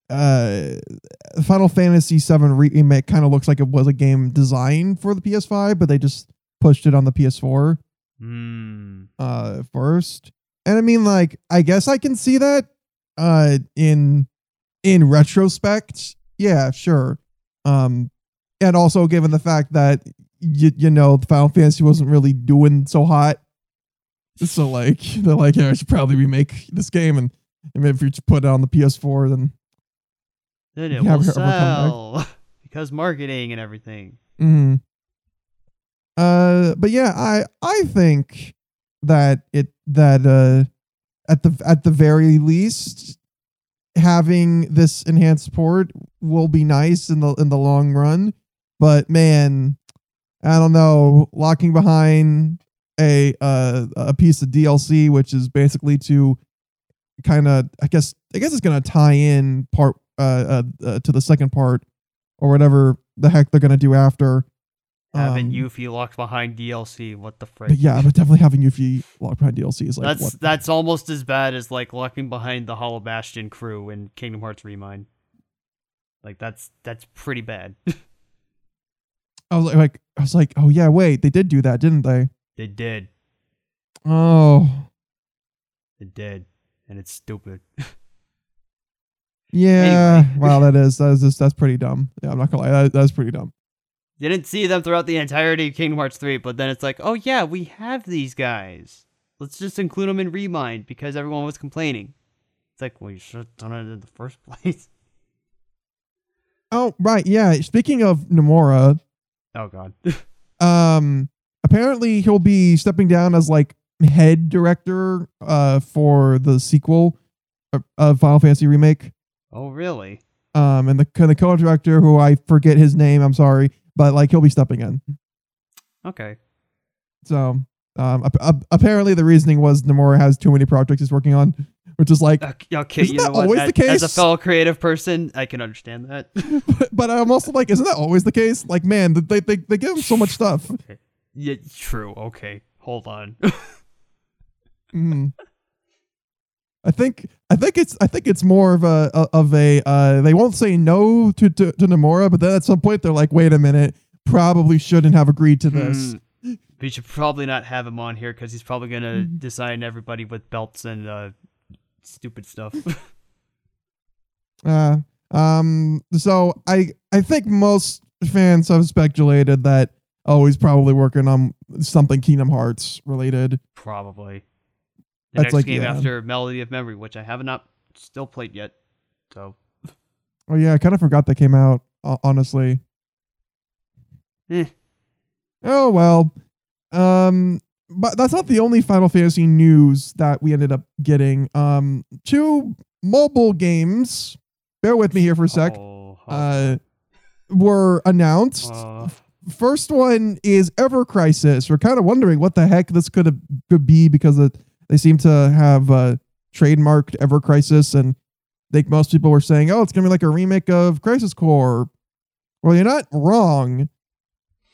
uh Final Fantasy 7 remake kind of looks like it was a game designed for the PS5 but they just pushed it on the PS4 Hmm. uh first. And I mean like I guess I can see that uh in in retrospect. Yeah, sure. Um and also given the fact that you you know the Final Fantasy wasn't really doing so hot. So like they're like, yeah, I should probably remake this game and, maybe if you put it on the PS4 then Then it will we're- we're coming back. sell because marketing and everything. Mm-hmm. Uh, but yeah, I I think that it that uh at the at the very least having this enhanced port will be nice in the in the long run. But man, I don't know, locking behind a uh a piece of DLC, which is basically to kind of I guess I guess it's gonna tie in part uh, uh, uh to the second part or whatever the heck they're gonna do after. Having Um, Yuffie locked behind DLC. What the frick? Yeah, but definitely having Yuffie locked behind DLC is like that's what that's almost as bad as like locking behind the Hollow Bastion crew in Kingdom Hearts Re Mind. Like that's that's pretty bad. I was like, like I was like, oh yeah, wait, they did do that, didn't they? they did. Oh They did. And it's stupid. yeah. Anyway. wow, that is that is just, that's pretty dumb. Yeah, I'm not gonna lie, that, that's pretty dumb. Didn't see them throughout the entirety of Kingdom Hearts 3, but then it's like, oh yeah, we have these guys. Let's just include them in Re Mind because everyone was complaining. It's like, well, you should have done it in the first place. Oh right, yeah. Speaking of Nomura, Oh god. um, apparently he'll be stepping down as like head director uh for the sequel of- of Final Fantasy remake. oh really? Um, and the the co-director who I forget his name, I'm sorry, but like he'll be stepping in. Okay. So um, ap- ap- apparently the reasoning was Nomura has too many projects he's working on, which is like, Okay, okay Isn't you know that what? always As, the as a fellow creative person, I can understand that. but, but I'm also like, isn't that always the case? Like, man, they they they give him so much stuff. yeah, true. Okay. Hold on. Mhm. I think I think it's I think it's more of a of a uh, they won't say no to, to to Nomura, but then at some point they're like, wait a minute, probably shouldn't have agreed to this. Hmm. We should probably not have him on here because he's probably gonna Mhm. design everybody with belts and uh, stupid stuff. Uh, um, so I I think most fans have speculated that oh he's probably working on something Kingdom Hearts related. probably. The That's next like, game yeah. after Melody of Memory, which I have not still played yet. So Oh yeah, I kind of forgot that came out. Honestly. Eh. Oh well. Um, but that's not the only Final Fantasy news that we ended up getting. Um, two mobile games. Bear with me here for a sec. Oh, Uh, were announced. uh, First one is Ever Crisis. We're kind of wondering what the heck this could have could be because it, they seem to have uh, trademarked Ever Crisis, and I think most people were saying, "Oh, it's gonna be like a remake of Crisis Core." Well, you're not wrong.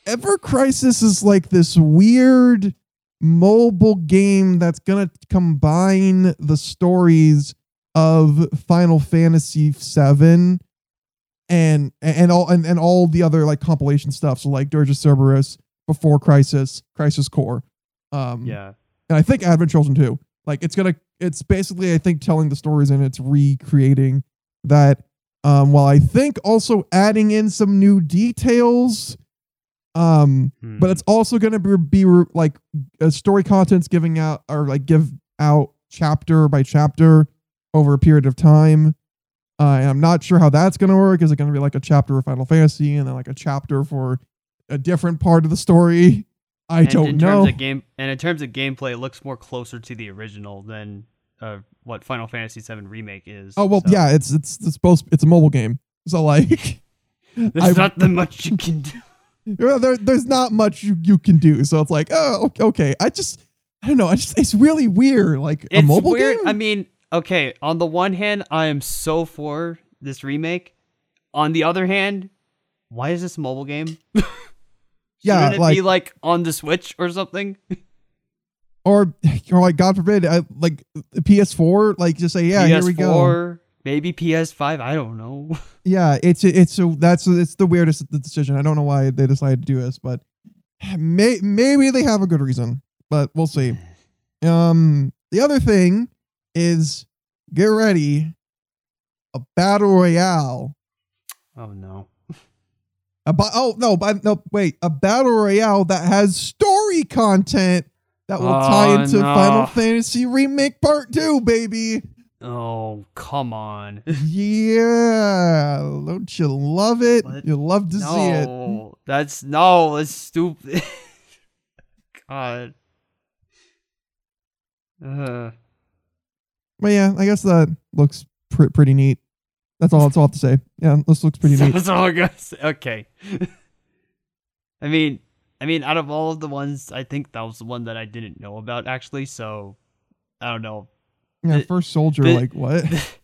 Ever Crisis is like this weird mobile game that's gonna combine the stories of Final Fantasy VII and and all and, and all the other like compilation stuff. So like Dirge of Cerberus, Before Crisis, Crisis Core, um, yeah. And I think Advent Children too. Like it's gonna, it's basically I think telling the stories and it's recreating that. Um, while I think also adding in some new details. Um, Hmm. but it's also to be, be re- like uh, story contents giving out or like give out chapter by chapter over a period of time. Uh, and I'm not sure how that's going to work. Is it going to be like a chapter of Final Fantasy and then like a chapter for a different part of the story? I and don't in know. Terms of game, and in terms of gameplay, it looks more closer to the original than uh, what Final Fantasy VII Remake is. oh well, so yeah, it's it's it's supposed it's a mobile game, so like There's I- not that much you can do. There, there's not much you, you can do. So it's like, oh, okay. I just, I don't know. I just, it's really weird. Like a mobile weird. game. I mean, okay, on the one hand, I am so for this remake. On the other hand, why is this a mobile game? Yeah, Shouldn't it like- be like on the Switch or something? or or like God forbid, uh, like PS4, like just say yeah, PS4, here we go. maybe PS5. I don't know. Yeah, it's it's so that's it's the weirdest decision. I don't know why they decided to do this, but may, maybe they have a good reason, but we'll see. Um, the other thing is get ready, a battle royale. Oh no. A oh no, but no, wait, a battle royale that has story content that will tie Oh, into no. Final Fantasy Remake Part Two, baby. Oh come on. Yeah, don't you love it? What? You love to see it. That's no, that's stupid. God. Uh, But yeah, I guess that looks pr- pretty neat. That's all. That's all I have to say. Yeah, this looks pretty neat. that's all I gotta. Okay. I mean, I mean, out of all of the ones, I think that was the one that I didn't know about actually. So, I don't know. Yeah, the- first soldier. the- like what?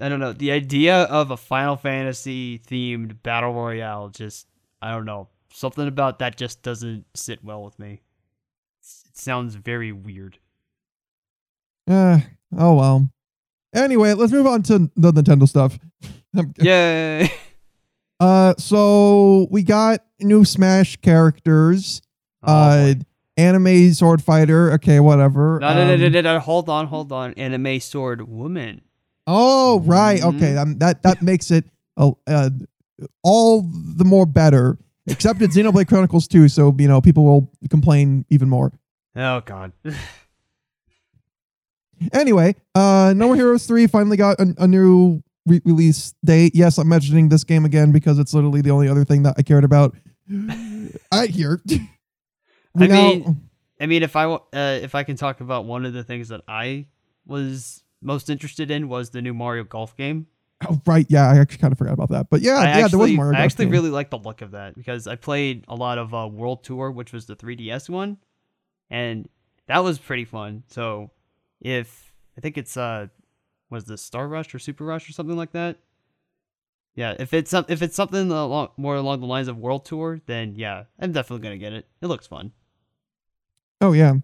I don't know. The idea of a Final Fantasy themed battle royale just I don't know. Something about that just doesn't sit well with me. It sounds very weird. Uh, oh well. Anyway, let's move on to the Nintendo stuff. Yay! Uh, so we got new Smash characters. Oh, uh, boy. anime sword fighter. Okay, whatever. no, no, no, no, Um, no, no, hold on, hold on. Anime sword woman. Oh, right. Mhm. Okay, um, that that makes it uh, uh, all the more better. Except it's Xenoblade Chronicles 2, so you know people will complain even more. Oh god. Anyway, uh, No More Heroes 3 finally got a, a new re- release date. Yes, I'm mentioning this game again because it's literally the only other thing that I cared about. I hear. I mean- I mean, if I uh, if I can talk about one of the things that I was most interested in was the new Mario Golf game. oh, right, yeah, I actually kind of forgot about that. But yeah, I yeah, actually, there was Mario. I Golf actually game. really like the look of that because I played a lot of uh, World Tour, which was the 3DS one, and that was pretty fun. So, if I think it's uh, was the Star Rush or Super Rush or something like that? Yeah, if it's if it's something along, more along the lines of World Tour, then yeah, I'm definitely gonna get it. It looks fun. Oh yeah.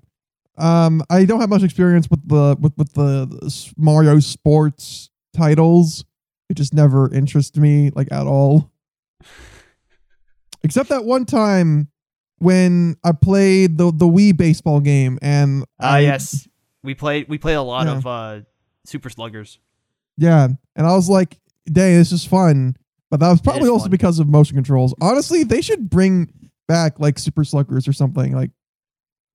Um, I don't have much experience with the with with the, Mario sports titles. It just never interested me like at all. Except that one time when I played the the Wii baseball game and Ah, I- yes, we played we played a lot Yeah. of uh, Super Sluggers. yeah, and I was like, "Dang, this is fun." But that was probably also fun. because of motion controls. Honestly, they should bring back like Super Sluggers or something. Like,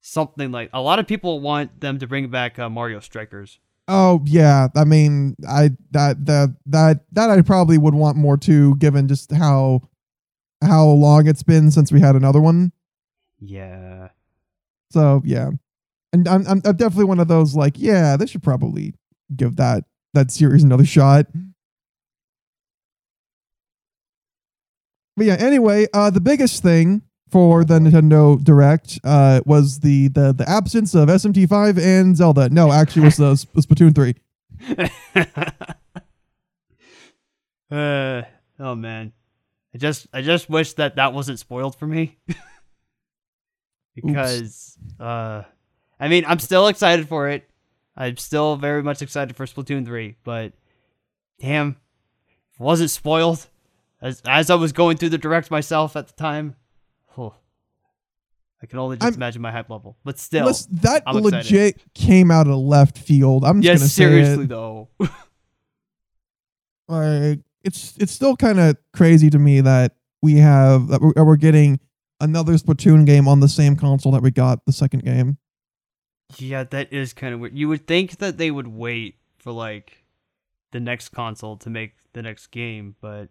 Something like a lot of people want them to bring back uh, Mario Strikers. Oh yeah, I mean, I that that that that I probably would want more too, given just how how long it's been since we had another one. Yeah. So yeah, and I'm I'm, I'm definitely one of those like, yeah, they should probably give that that series another shot. But yeah, anyway, uh, the biggest thing for the Nintendo Direct uh, was the, the the absence of SMT5 and Zelda. No, actually, it was the Sp- Splatoon 3. uh, oh man, I just I just wish that that wasn't spoiled for me. because uh, I mean I'm still excited for it. I'm still very much excited for Splatoon three, but damn, if it wasn't spoiled as as I was going through the direct myself at the time. Oh, I can only just I'm- imagine my hype level, but still. That I'm excited. legit came out of left field. I'm just yes, gonna seriously say it. though. Like, it's it's still kind of crazy to me that we have that we're, that we're getting another Splatoon game on the same console that we got the second game. Yeah, that is kind of weird. You would think that they would wait for like the next console to make the next game, but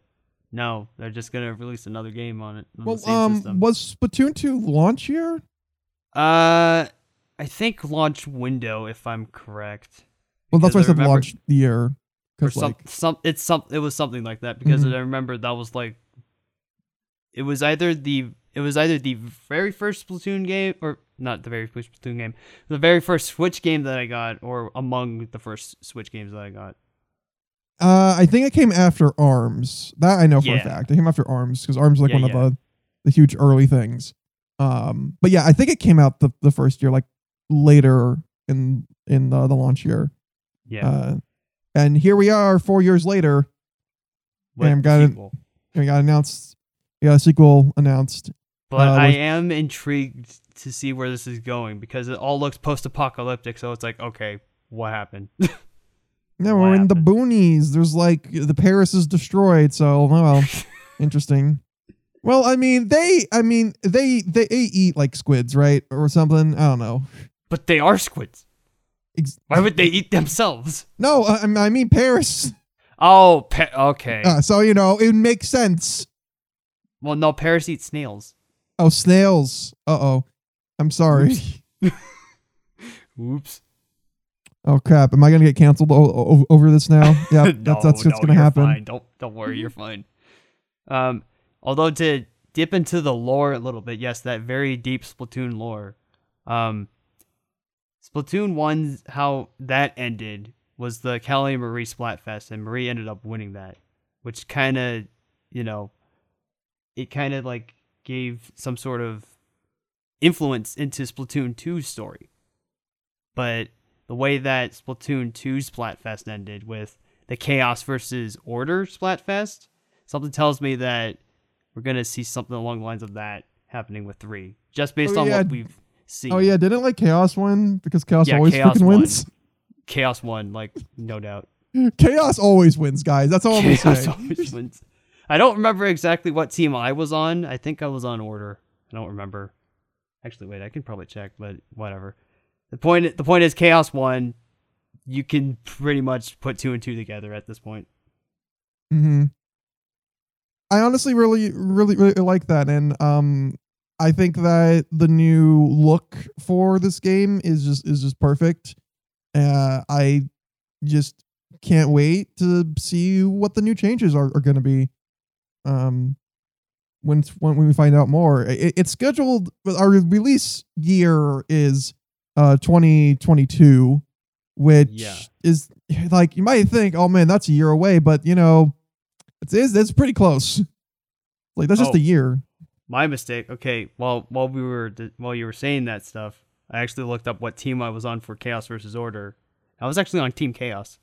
no, they're just gonna release another game on it on Well, um, system. was Splatoon two launch year? uh, I think launch window, if I'm correct. Well, that's why I I said remember- launch year Or because some, like some, it's some, it was something like that because Mhm. I remember that was like, it was either the, it was either the very first Splatoon game or not the very first Splatoon game, the very first Switch game that I got, or among the first Switch games that I got. Uh, I think it came after Arms. That I know for a fact. It came after Arms because Arms is like Yeah, one yeah. of the the huge early things. Um, but yeah, I think it came out the the first year, like later in in the, the launch year. Yeah. Uh, and here we are, four years later. I've got sequel. We got announced. We got a sequel announced. But Uh, I am intrigued to see where this is going because it all looks post-apocalyptic. So it's like, okay, what happened? Yeah, What we're in the boonies. There's like the Paris is destroyed. So oh, well, interesting. Well, I mean, they, I mean, they, they eat like squids, right, or something. I don't know. but they are squids. Ex- Why would they eat themselves? No, I, I mean- I mean Paris. Oh, pa- okay. Uh, so you know it makes sense. well, no, Paris eats snails. Oh, snails. Uh oh. I'm sorry. Oops. Oh crap! Am I gonna get canceled o- o- over this now? Yeah, no, that's that's what's no, gonna happen. Fine. Don't don't worry, you're fine. Um, although to dip into the lore a little bit, yes, that very deep Splatoon lore. Um, Splatoon one, how that ended was the Callie Marie Splatfest, and Marie ended up winning that, which kind of, you know, it kind of like gave some sort of influence into Splatoon 2's story. But the way that Splatoon 2's Splatfest ended with the Chaos versus Order Splatfest, something tells me that we're going to see something along the lines of that happening with 3, just oh, based Oh, on yeah. what we've seen. Oh yeah, didn't like Chaos win because Chaos Yeah, always Chaos freaking won. wins. Chaos won, like, no doubt. Chaos always wins, guys. That's all I'm gonna Chaos say. always wins. I don't remember exactly what team I was on. I think I was on Order. I don't remember. Actually, wait, I can probably check, but whatever. The point the point is Chaos won. You can pretty much put two and two together at this point. hmm I honestly really, really, really like that, and um, I think that the new look for this game is just is just perfect. Uh, I just can't wait to see what the new changes are, are going to be. Um, when when we find out more, it, it's scheduled. Our release year is uh 2022, which Yeah. is like you might think, oh man, that's a year away, but you know, it's it's, it's pretty close. Like that's just Oh. a year. My mistake. Okay, while while we were while you were saying that stuff, I actually looked up what team I was on for Chaos versus Order. I was actually on Team Chaos,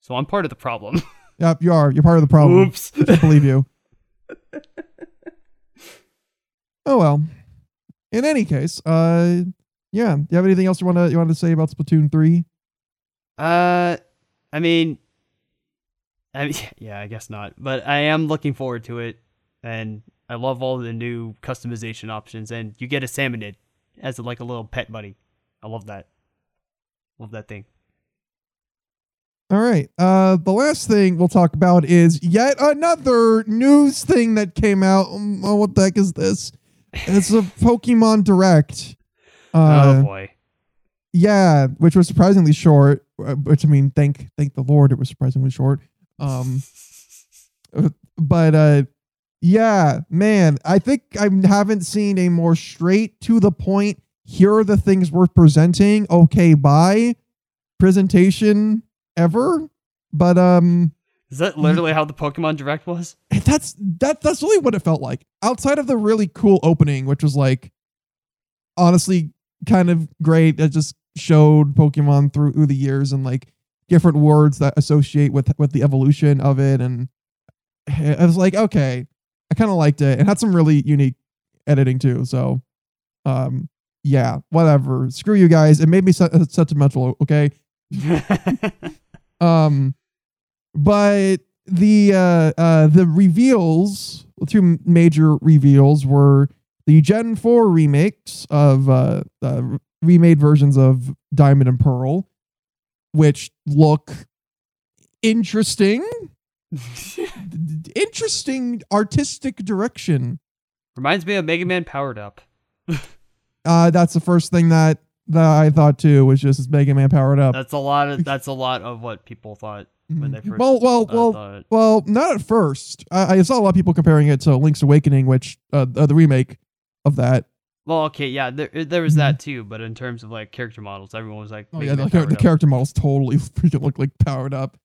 so I'm part of the problem. Yep, you are. You're part of the problem. Oops. I believe you. Oh well. In any case, uh, yeah. Do you have anything else you want to you want to say about Splatoon three? Uh, I mean, I mean, yeah, I guess not. But I am looking forward to it, and I love all the new customization options. And you get a salmonid as a, like a little pet buddy. I love that. Love that thing. All right. Uh, the last thing we'll talk about is yet another news thing that came out. Um, oh, what the heck is this? It's a Pokemon Direct. Uh, oh boy. yeah, which was surprisingly short. uh, Which I mean, thank thank the Lord, it was surprisingly short. Um, but uh, yeah, man, I think I haven't seen a more straight to the point. Here are the things we're presenting. Okay, bye. Presentation ever. But um, Is that literally how the Pokemon Direct was? that's that that's really what it felt like. Outside of the really cool opening, which was like honestly kind of great. It just showed Pokemon through, through the years and like different words that associate with with the evolution of it. And I was like, okay, I kind of liked it. and had some really unique editing too. So, um, yeah, whatever. Screw you guys. It made me se- sentimental. Okay. Um, but the uh, uh, the reveals, two major reveals were the Gen Four remakes of uh, uh, remade versions of Diamond and Pearl, which look interesting. Interesting artistic direction. Reminds me of Mega Man Powered Up. Uh, that's the first thing that that I thought too was just Mega Man powered up. That's a lot of that's a lot of what people thought when they Mhm. first. well, well, uh, well, thought. Well, not at first. I, I saw a lot of people comparing it to Link's Awakening, which uh, uh, the remake of that. Well, okay, yeah, there there was that too, but in terms of like character models, everyone was like, Oh yeah, the, the character models totally freaking look like powered up.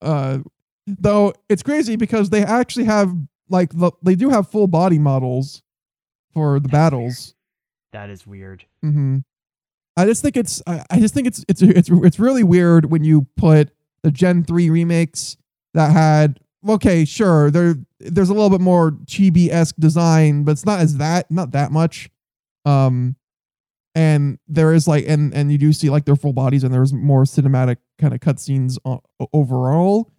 Uh, though it's crazy because they actually have like the, they do have full body models for the battles. That is weird. hmm I just think it's I, just think it's it's it's it's really weird when you put the Gen three remakes that had okay sure there there's a little bit more chibi esque design but it's not as that not that much, um, and there is like and and you do see like their full bodies and there's more cinematic kind of cutscenes overall.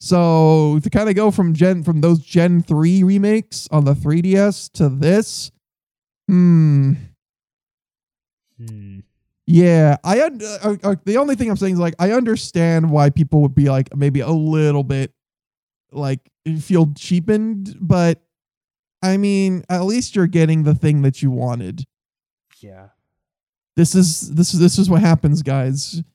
So to kind of go from Gen from those Gen three remakes on the 3DS to this, hmm. Hmm. Yeah, I un- uh, uh, the only thing I'm saying is like I understand why people would be like maybe a little bit like feel cheapened, but I mean, at least you're getting the thing that you wanted. Yeah. This is this is this is what happens, guys.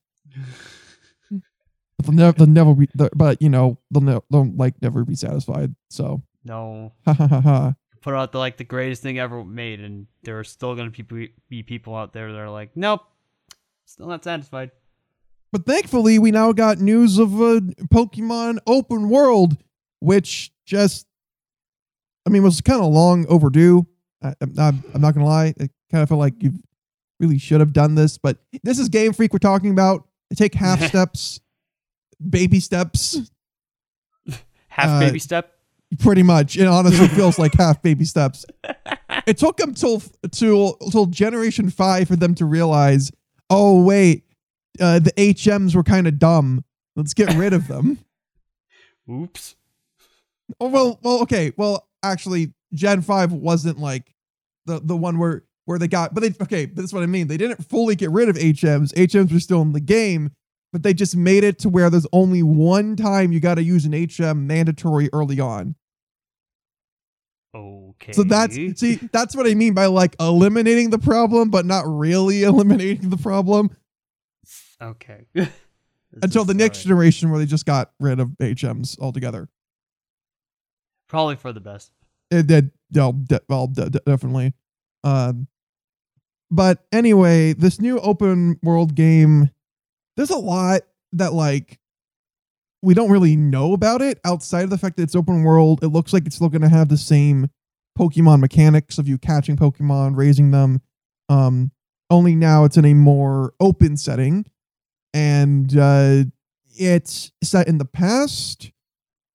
They'll never, they'll never be, but you know, they'll, ne- they'll like never be satisfied. So, No. ha ha ha ha. Put out the like the greatest thing ever made, and there are still gonna be, be people out there that are like, nope, still not satisfied. But thankfully, we now got news of a Pokemon open world, which just, I mean, was kind of long overdue. I, I'm, not, I'm not gonna lie. I kind of felt like you really should have done this, but this is Game Freak we're talking about. Take half steps, baby steps, Half Uh, baby step. Pretty much. It honestly feels like half baby steps. It took them till till till Generation Five for them to realize, oh wait, uh, the HMs were kind of dumb. Let's get rid of them. Oops. Oh well, well, okay. Well, actually, Gen Five wasn't like the the one where where they got, but they okay. But that's what I mean. They didn't fully get rid of HMs. HMs were still in the game, but they just made it to where there's only one time you got to use an HM mandatory early on. Okay. So that's see, that's what I mean by like eliminating the problem, but not really eliminating the problem okay. Until the next generation where they just got rid of HMs altogether. Probably for the best. It did. No, de- well, de- definitely. Um, but anyway, this new open world game, there's a lot that like we don't really know about it outside of the fact that it's open world. It looks like it's still going to have the same Pokemon mechanics of you catching Pokemon, raising them. Um, only now it's in a more open setting, and uh, it's set in the past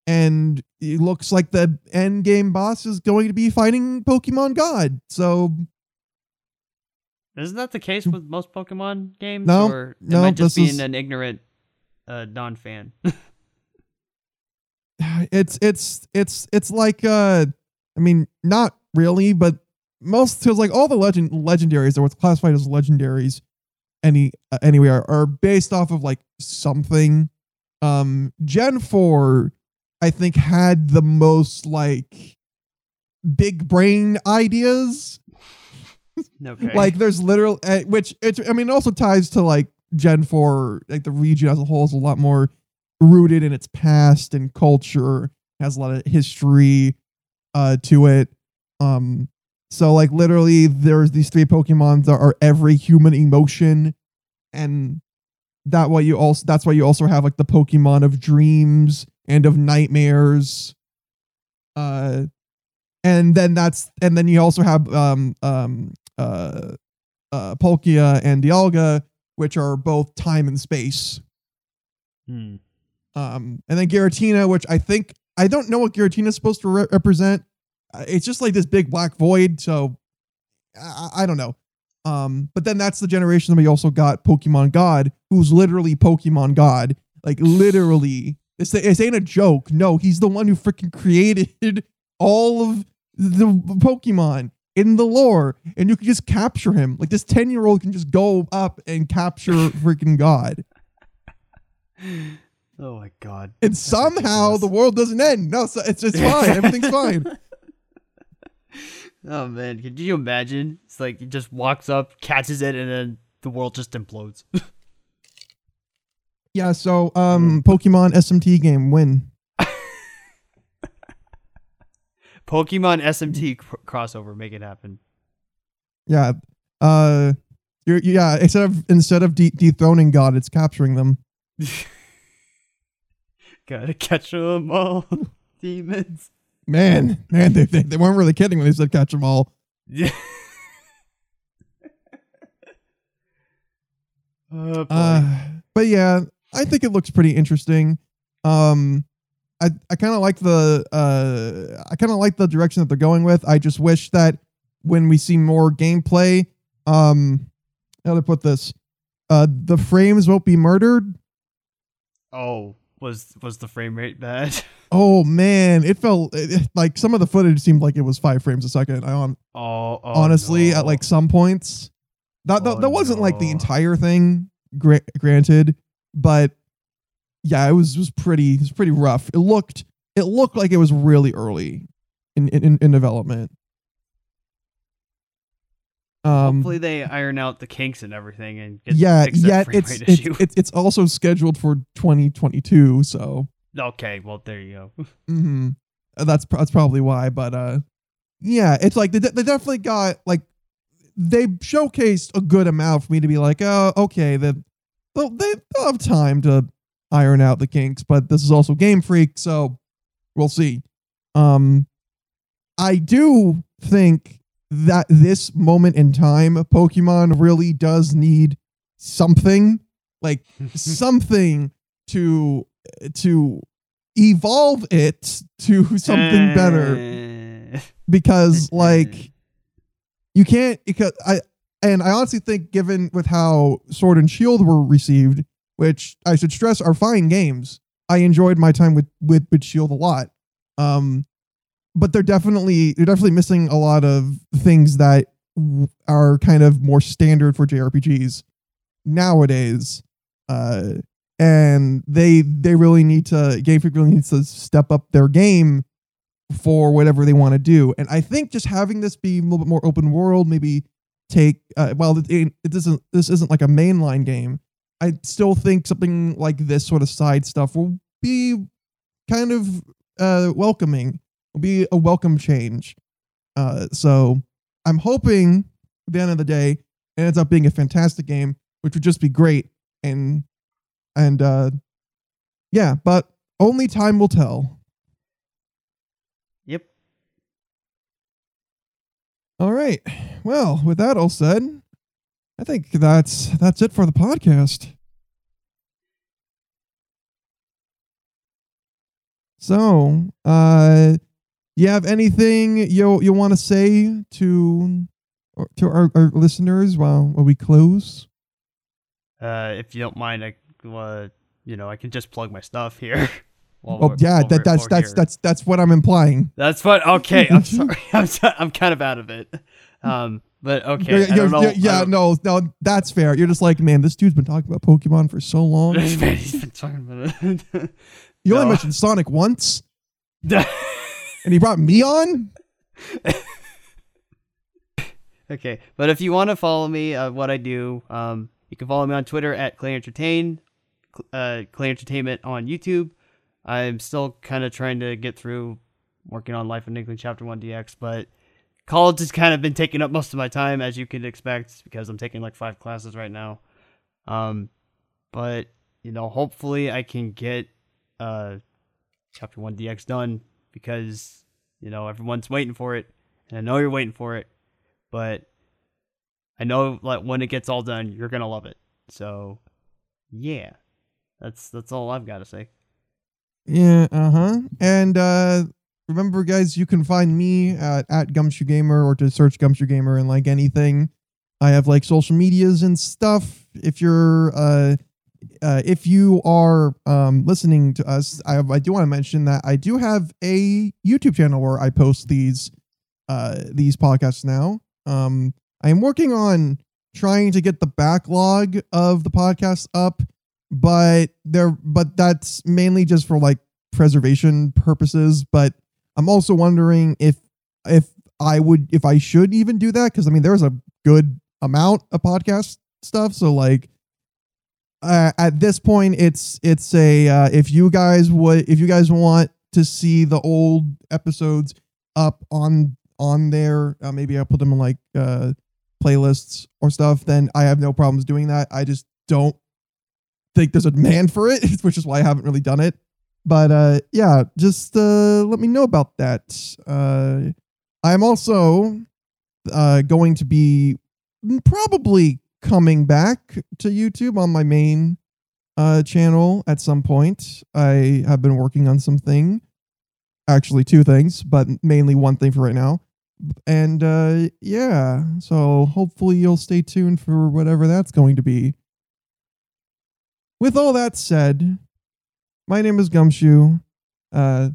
and it looks like the end game boss is going to be fighting Pokemon God. So Isn't that the case with most Pokemon games? No, or am no, I just being is- an ignorant uh, non-fan? it's it's it's it's like uh I mean not really, but most because like all the legend legendaries or what's classified as legendaries any uh, anyway are, are based off of like something. Um Gen 4 I think had the most like big brain ideas okay. like there's literal uh, which it's i mean it also ties to like gen 4 like the region as a whole is a lot more rooted in its past and culture has a lot of history uh to it um so like literally there's these three pokemon that are every human emotion and that why you also that's why you also have like the pokemon of dreams and of nightmares uh and then that's and then you also have um um uh uh Palkia and Dialga which are both time and space. Hmm. um and then Giratina which I think I don't know what Giratina is supposed to re- represent. Uh, it's just like this big black void so I, I don't know. Um but then that's the generation that we also got Pokemon God who's literally Pokemon God. Like literally. This, this ain't a joke. No he's the one who freaking created all of the Pokemon in the lore, and you can just capture him. Like this 10 year old can just go up and capture freaking God. Oh my god. And That's somehow ridiculous. the world doesn't end. No, so it's it's fine. Everything's fine. Oh man, could you imagine? It's like he just walks up, catches it, and then the world just implodes. Yeah, so um Pokemon SMT game win. Pokemon SMT cr- crossover, make it happen. Yeah. Uh you're yeah, instead of instead of de- dethroning God, it's capturing them. Gotta catch 'em all, demons. Man, man, they, they they weren't really kidding when they said catch them all. Yeah. oh. Uh, but yeah, I think it looks pretty interesting. Um, I I kind of like the uh I kind of like the direction that they're going with. I just wish that when we see more gameplay, um, how to put this, uh, the frames won't be murdered. oh, was was the frame rate bad? Oh man, it felt it, it- like some of the footage seemed like it was five frames a second. I on Oh, oh honestly no. at like some points. That that, Oh, that wasn't like the entire thing, gra- granted, but yeah, it was was pretty it was pretty rough. It looked it looked like it was really early in in, in development. Um, Hopefully they iron out the kinks and everything and get yeah, yeah, it's it's, it's it's also scheduled for 2022, so okay, well there you go. hmm That's that's probably why. But uh, yeah, it's like they, de- they definitely got like they showcased a good amount for me to be like, oh, okay, the well, they they'll have time to iron out the kinks. But this is also Game Freak, so we'll see. Um, I do think that this moment in time, Pokemon really does need something like something to to evolve it to something better better. because like you can't because I and I honestly think given with how Sword and Shield were received, which I should stress are fine games. I enjoyed my time with with, with Shield a lot. Um but they're definitely they're definitely missing a lot of things that are kind of more standard for JRPGs nowadays. Uh and they they really need to Game Freak really needs to step up their game for whatever they want to do. And I think just having this be a little bit more open world, maybe take uh, well, it, isn't this isn't like a mainline game. I still think something like this sort of side stuff will be kind of uh, welcoming, will be a welcome change. Uh, so I'm hoping at the end of the day, it ends up being a fantastic game, which would just be great. And and uh, yeah, but only time will tell. Yep. All right. Well, with that all said, I think that's that's it for the podcast. So, uh you have anything you you want to say to to our, our listeners while while we close? Uh, if you don't mind, I uh, you know I can just plug my stuff here. Oh we're- yeah, that that's that's here. that's that's what I'm implying. That's what. Okay, I'm sorry. I'm so- I'm kind of out of it. Um, but okay. Don't know. yeah, no, no, that's fair. You're just like, man, this dude's been talking about Pokemon for so long. Man, he's been talking about it. You only No. mentioned Sonic once, and he brought me on. okay, but if you want to follow me, uh, what I do, um, you can follow me on Twitter at Clay Entertain, uh, Clay Entertainment on YouTube. I'm still kind of trying to get through working on Life of Nickling Chapter One DX, but college has kind of been taking up most of my time, as you could expect, because I'm taking like five classes right now. Um, but you know, hopefully I can get uh Chapter One DX done because you know everyone's waiting for it, and I know you're waiting for it, but I know like when it gets all done, you're gonna love it. So, yeah, that's that's all I've got to say. Yeah, uh huh. And uh remember, guys, you can find me at at Gumshoe Gamer or to search Gumshoe Gamer and like anything. I have like social medias and stuff. If you're uh, uh if you are um listening to us, I I do want to mention that I do have a YouTube channel where I post these uh these podcasts now. Um, I am working on trying to get the backlog of the podcast up but there but that's mainly just for like preservation purposes but i'm also wondering if if i would if i should even do that because i mean there's a good amount of podcast stuff so like uh, at this point it's it's a uh, if you guys would if you guys want to see the old episodes up on on there uh, maybe i'll put them in like uh playlists or stuff then i have no problems doing that i just don't think there's a demand for it, which is why I haven't really done it. But uh, yeah, just uh, let me know about that. Uh, I'm also uh, going to be probably coming back to YouTube on my main uh, channel at some point. I have been working on something, actually two things, but mainly one thing for right now. And uh, yeah, so hopefully you'll stay tuned for whatever that's going to be. With all that said, my name is Gumshoe. Uh,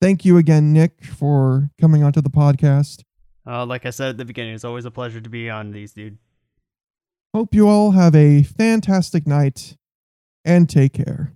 thank you again, Nick, for coming onto the podcast. Uh, like I said at the beginning, it's always a pleasure to be on these, dude. Hope you all have a fantastic night and take care.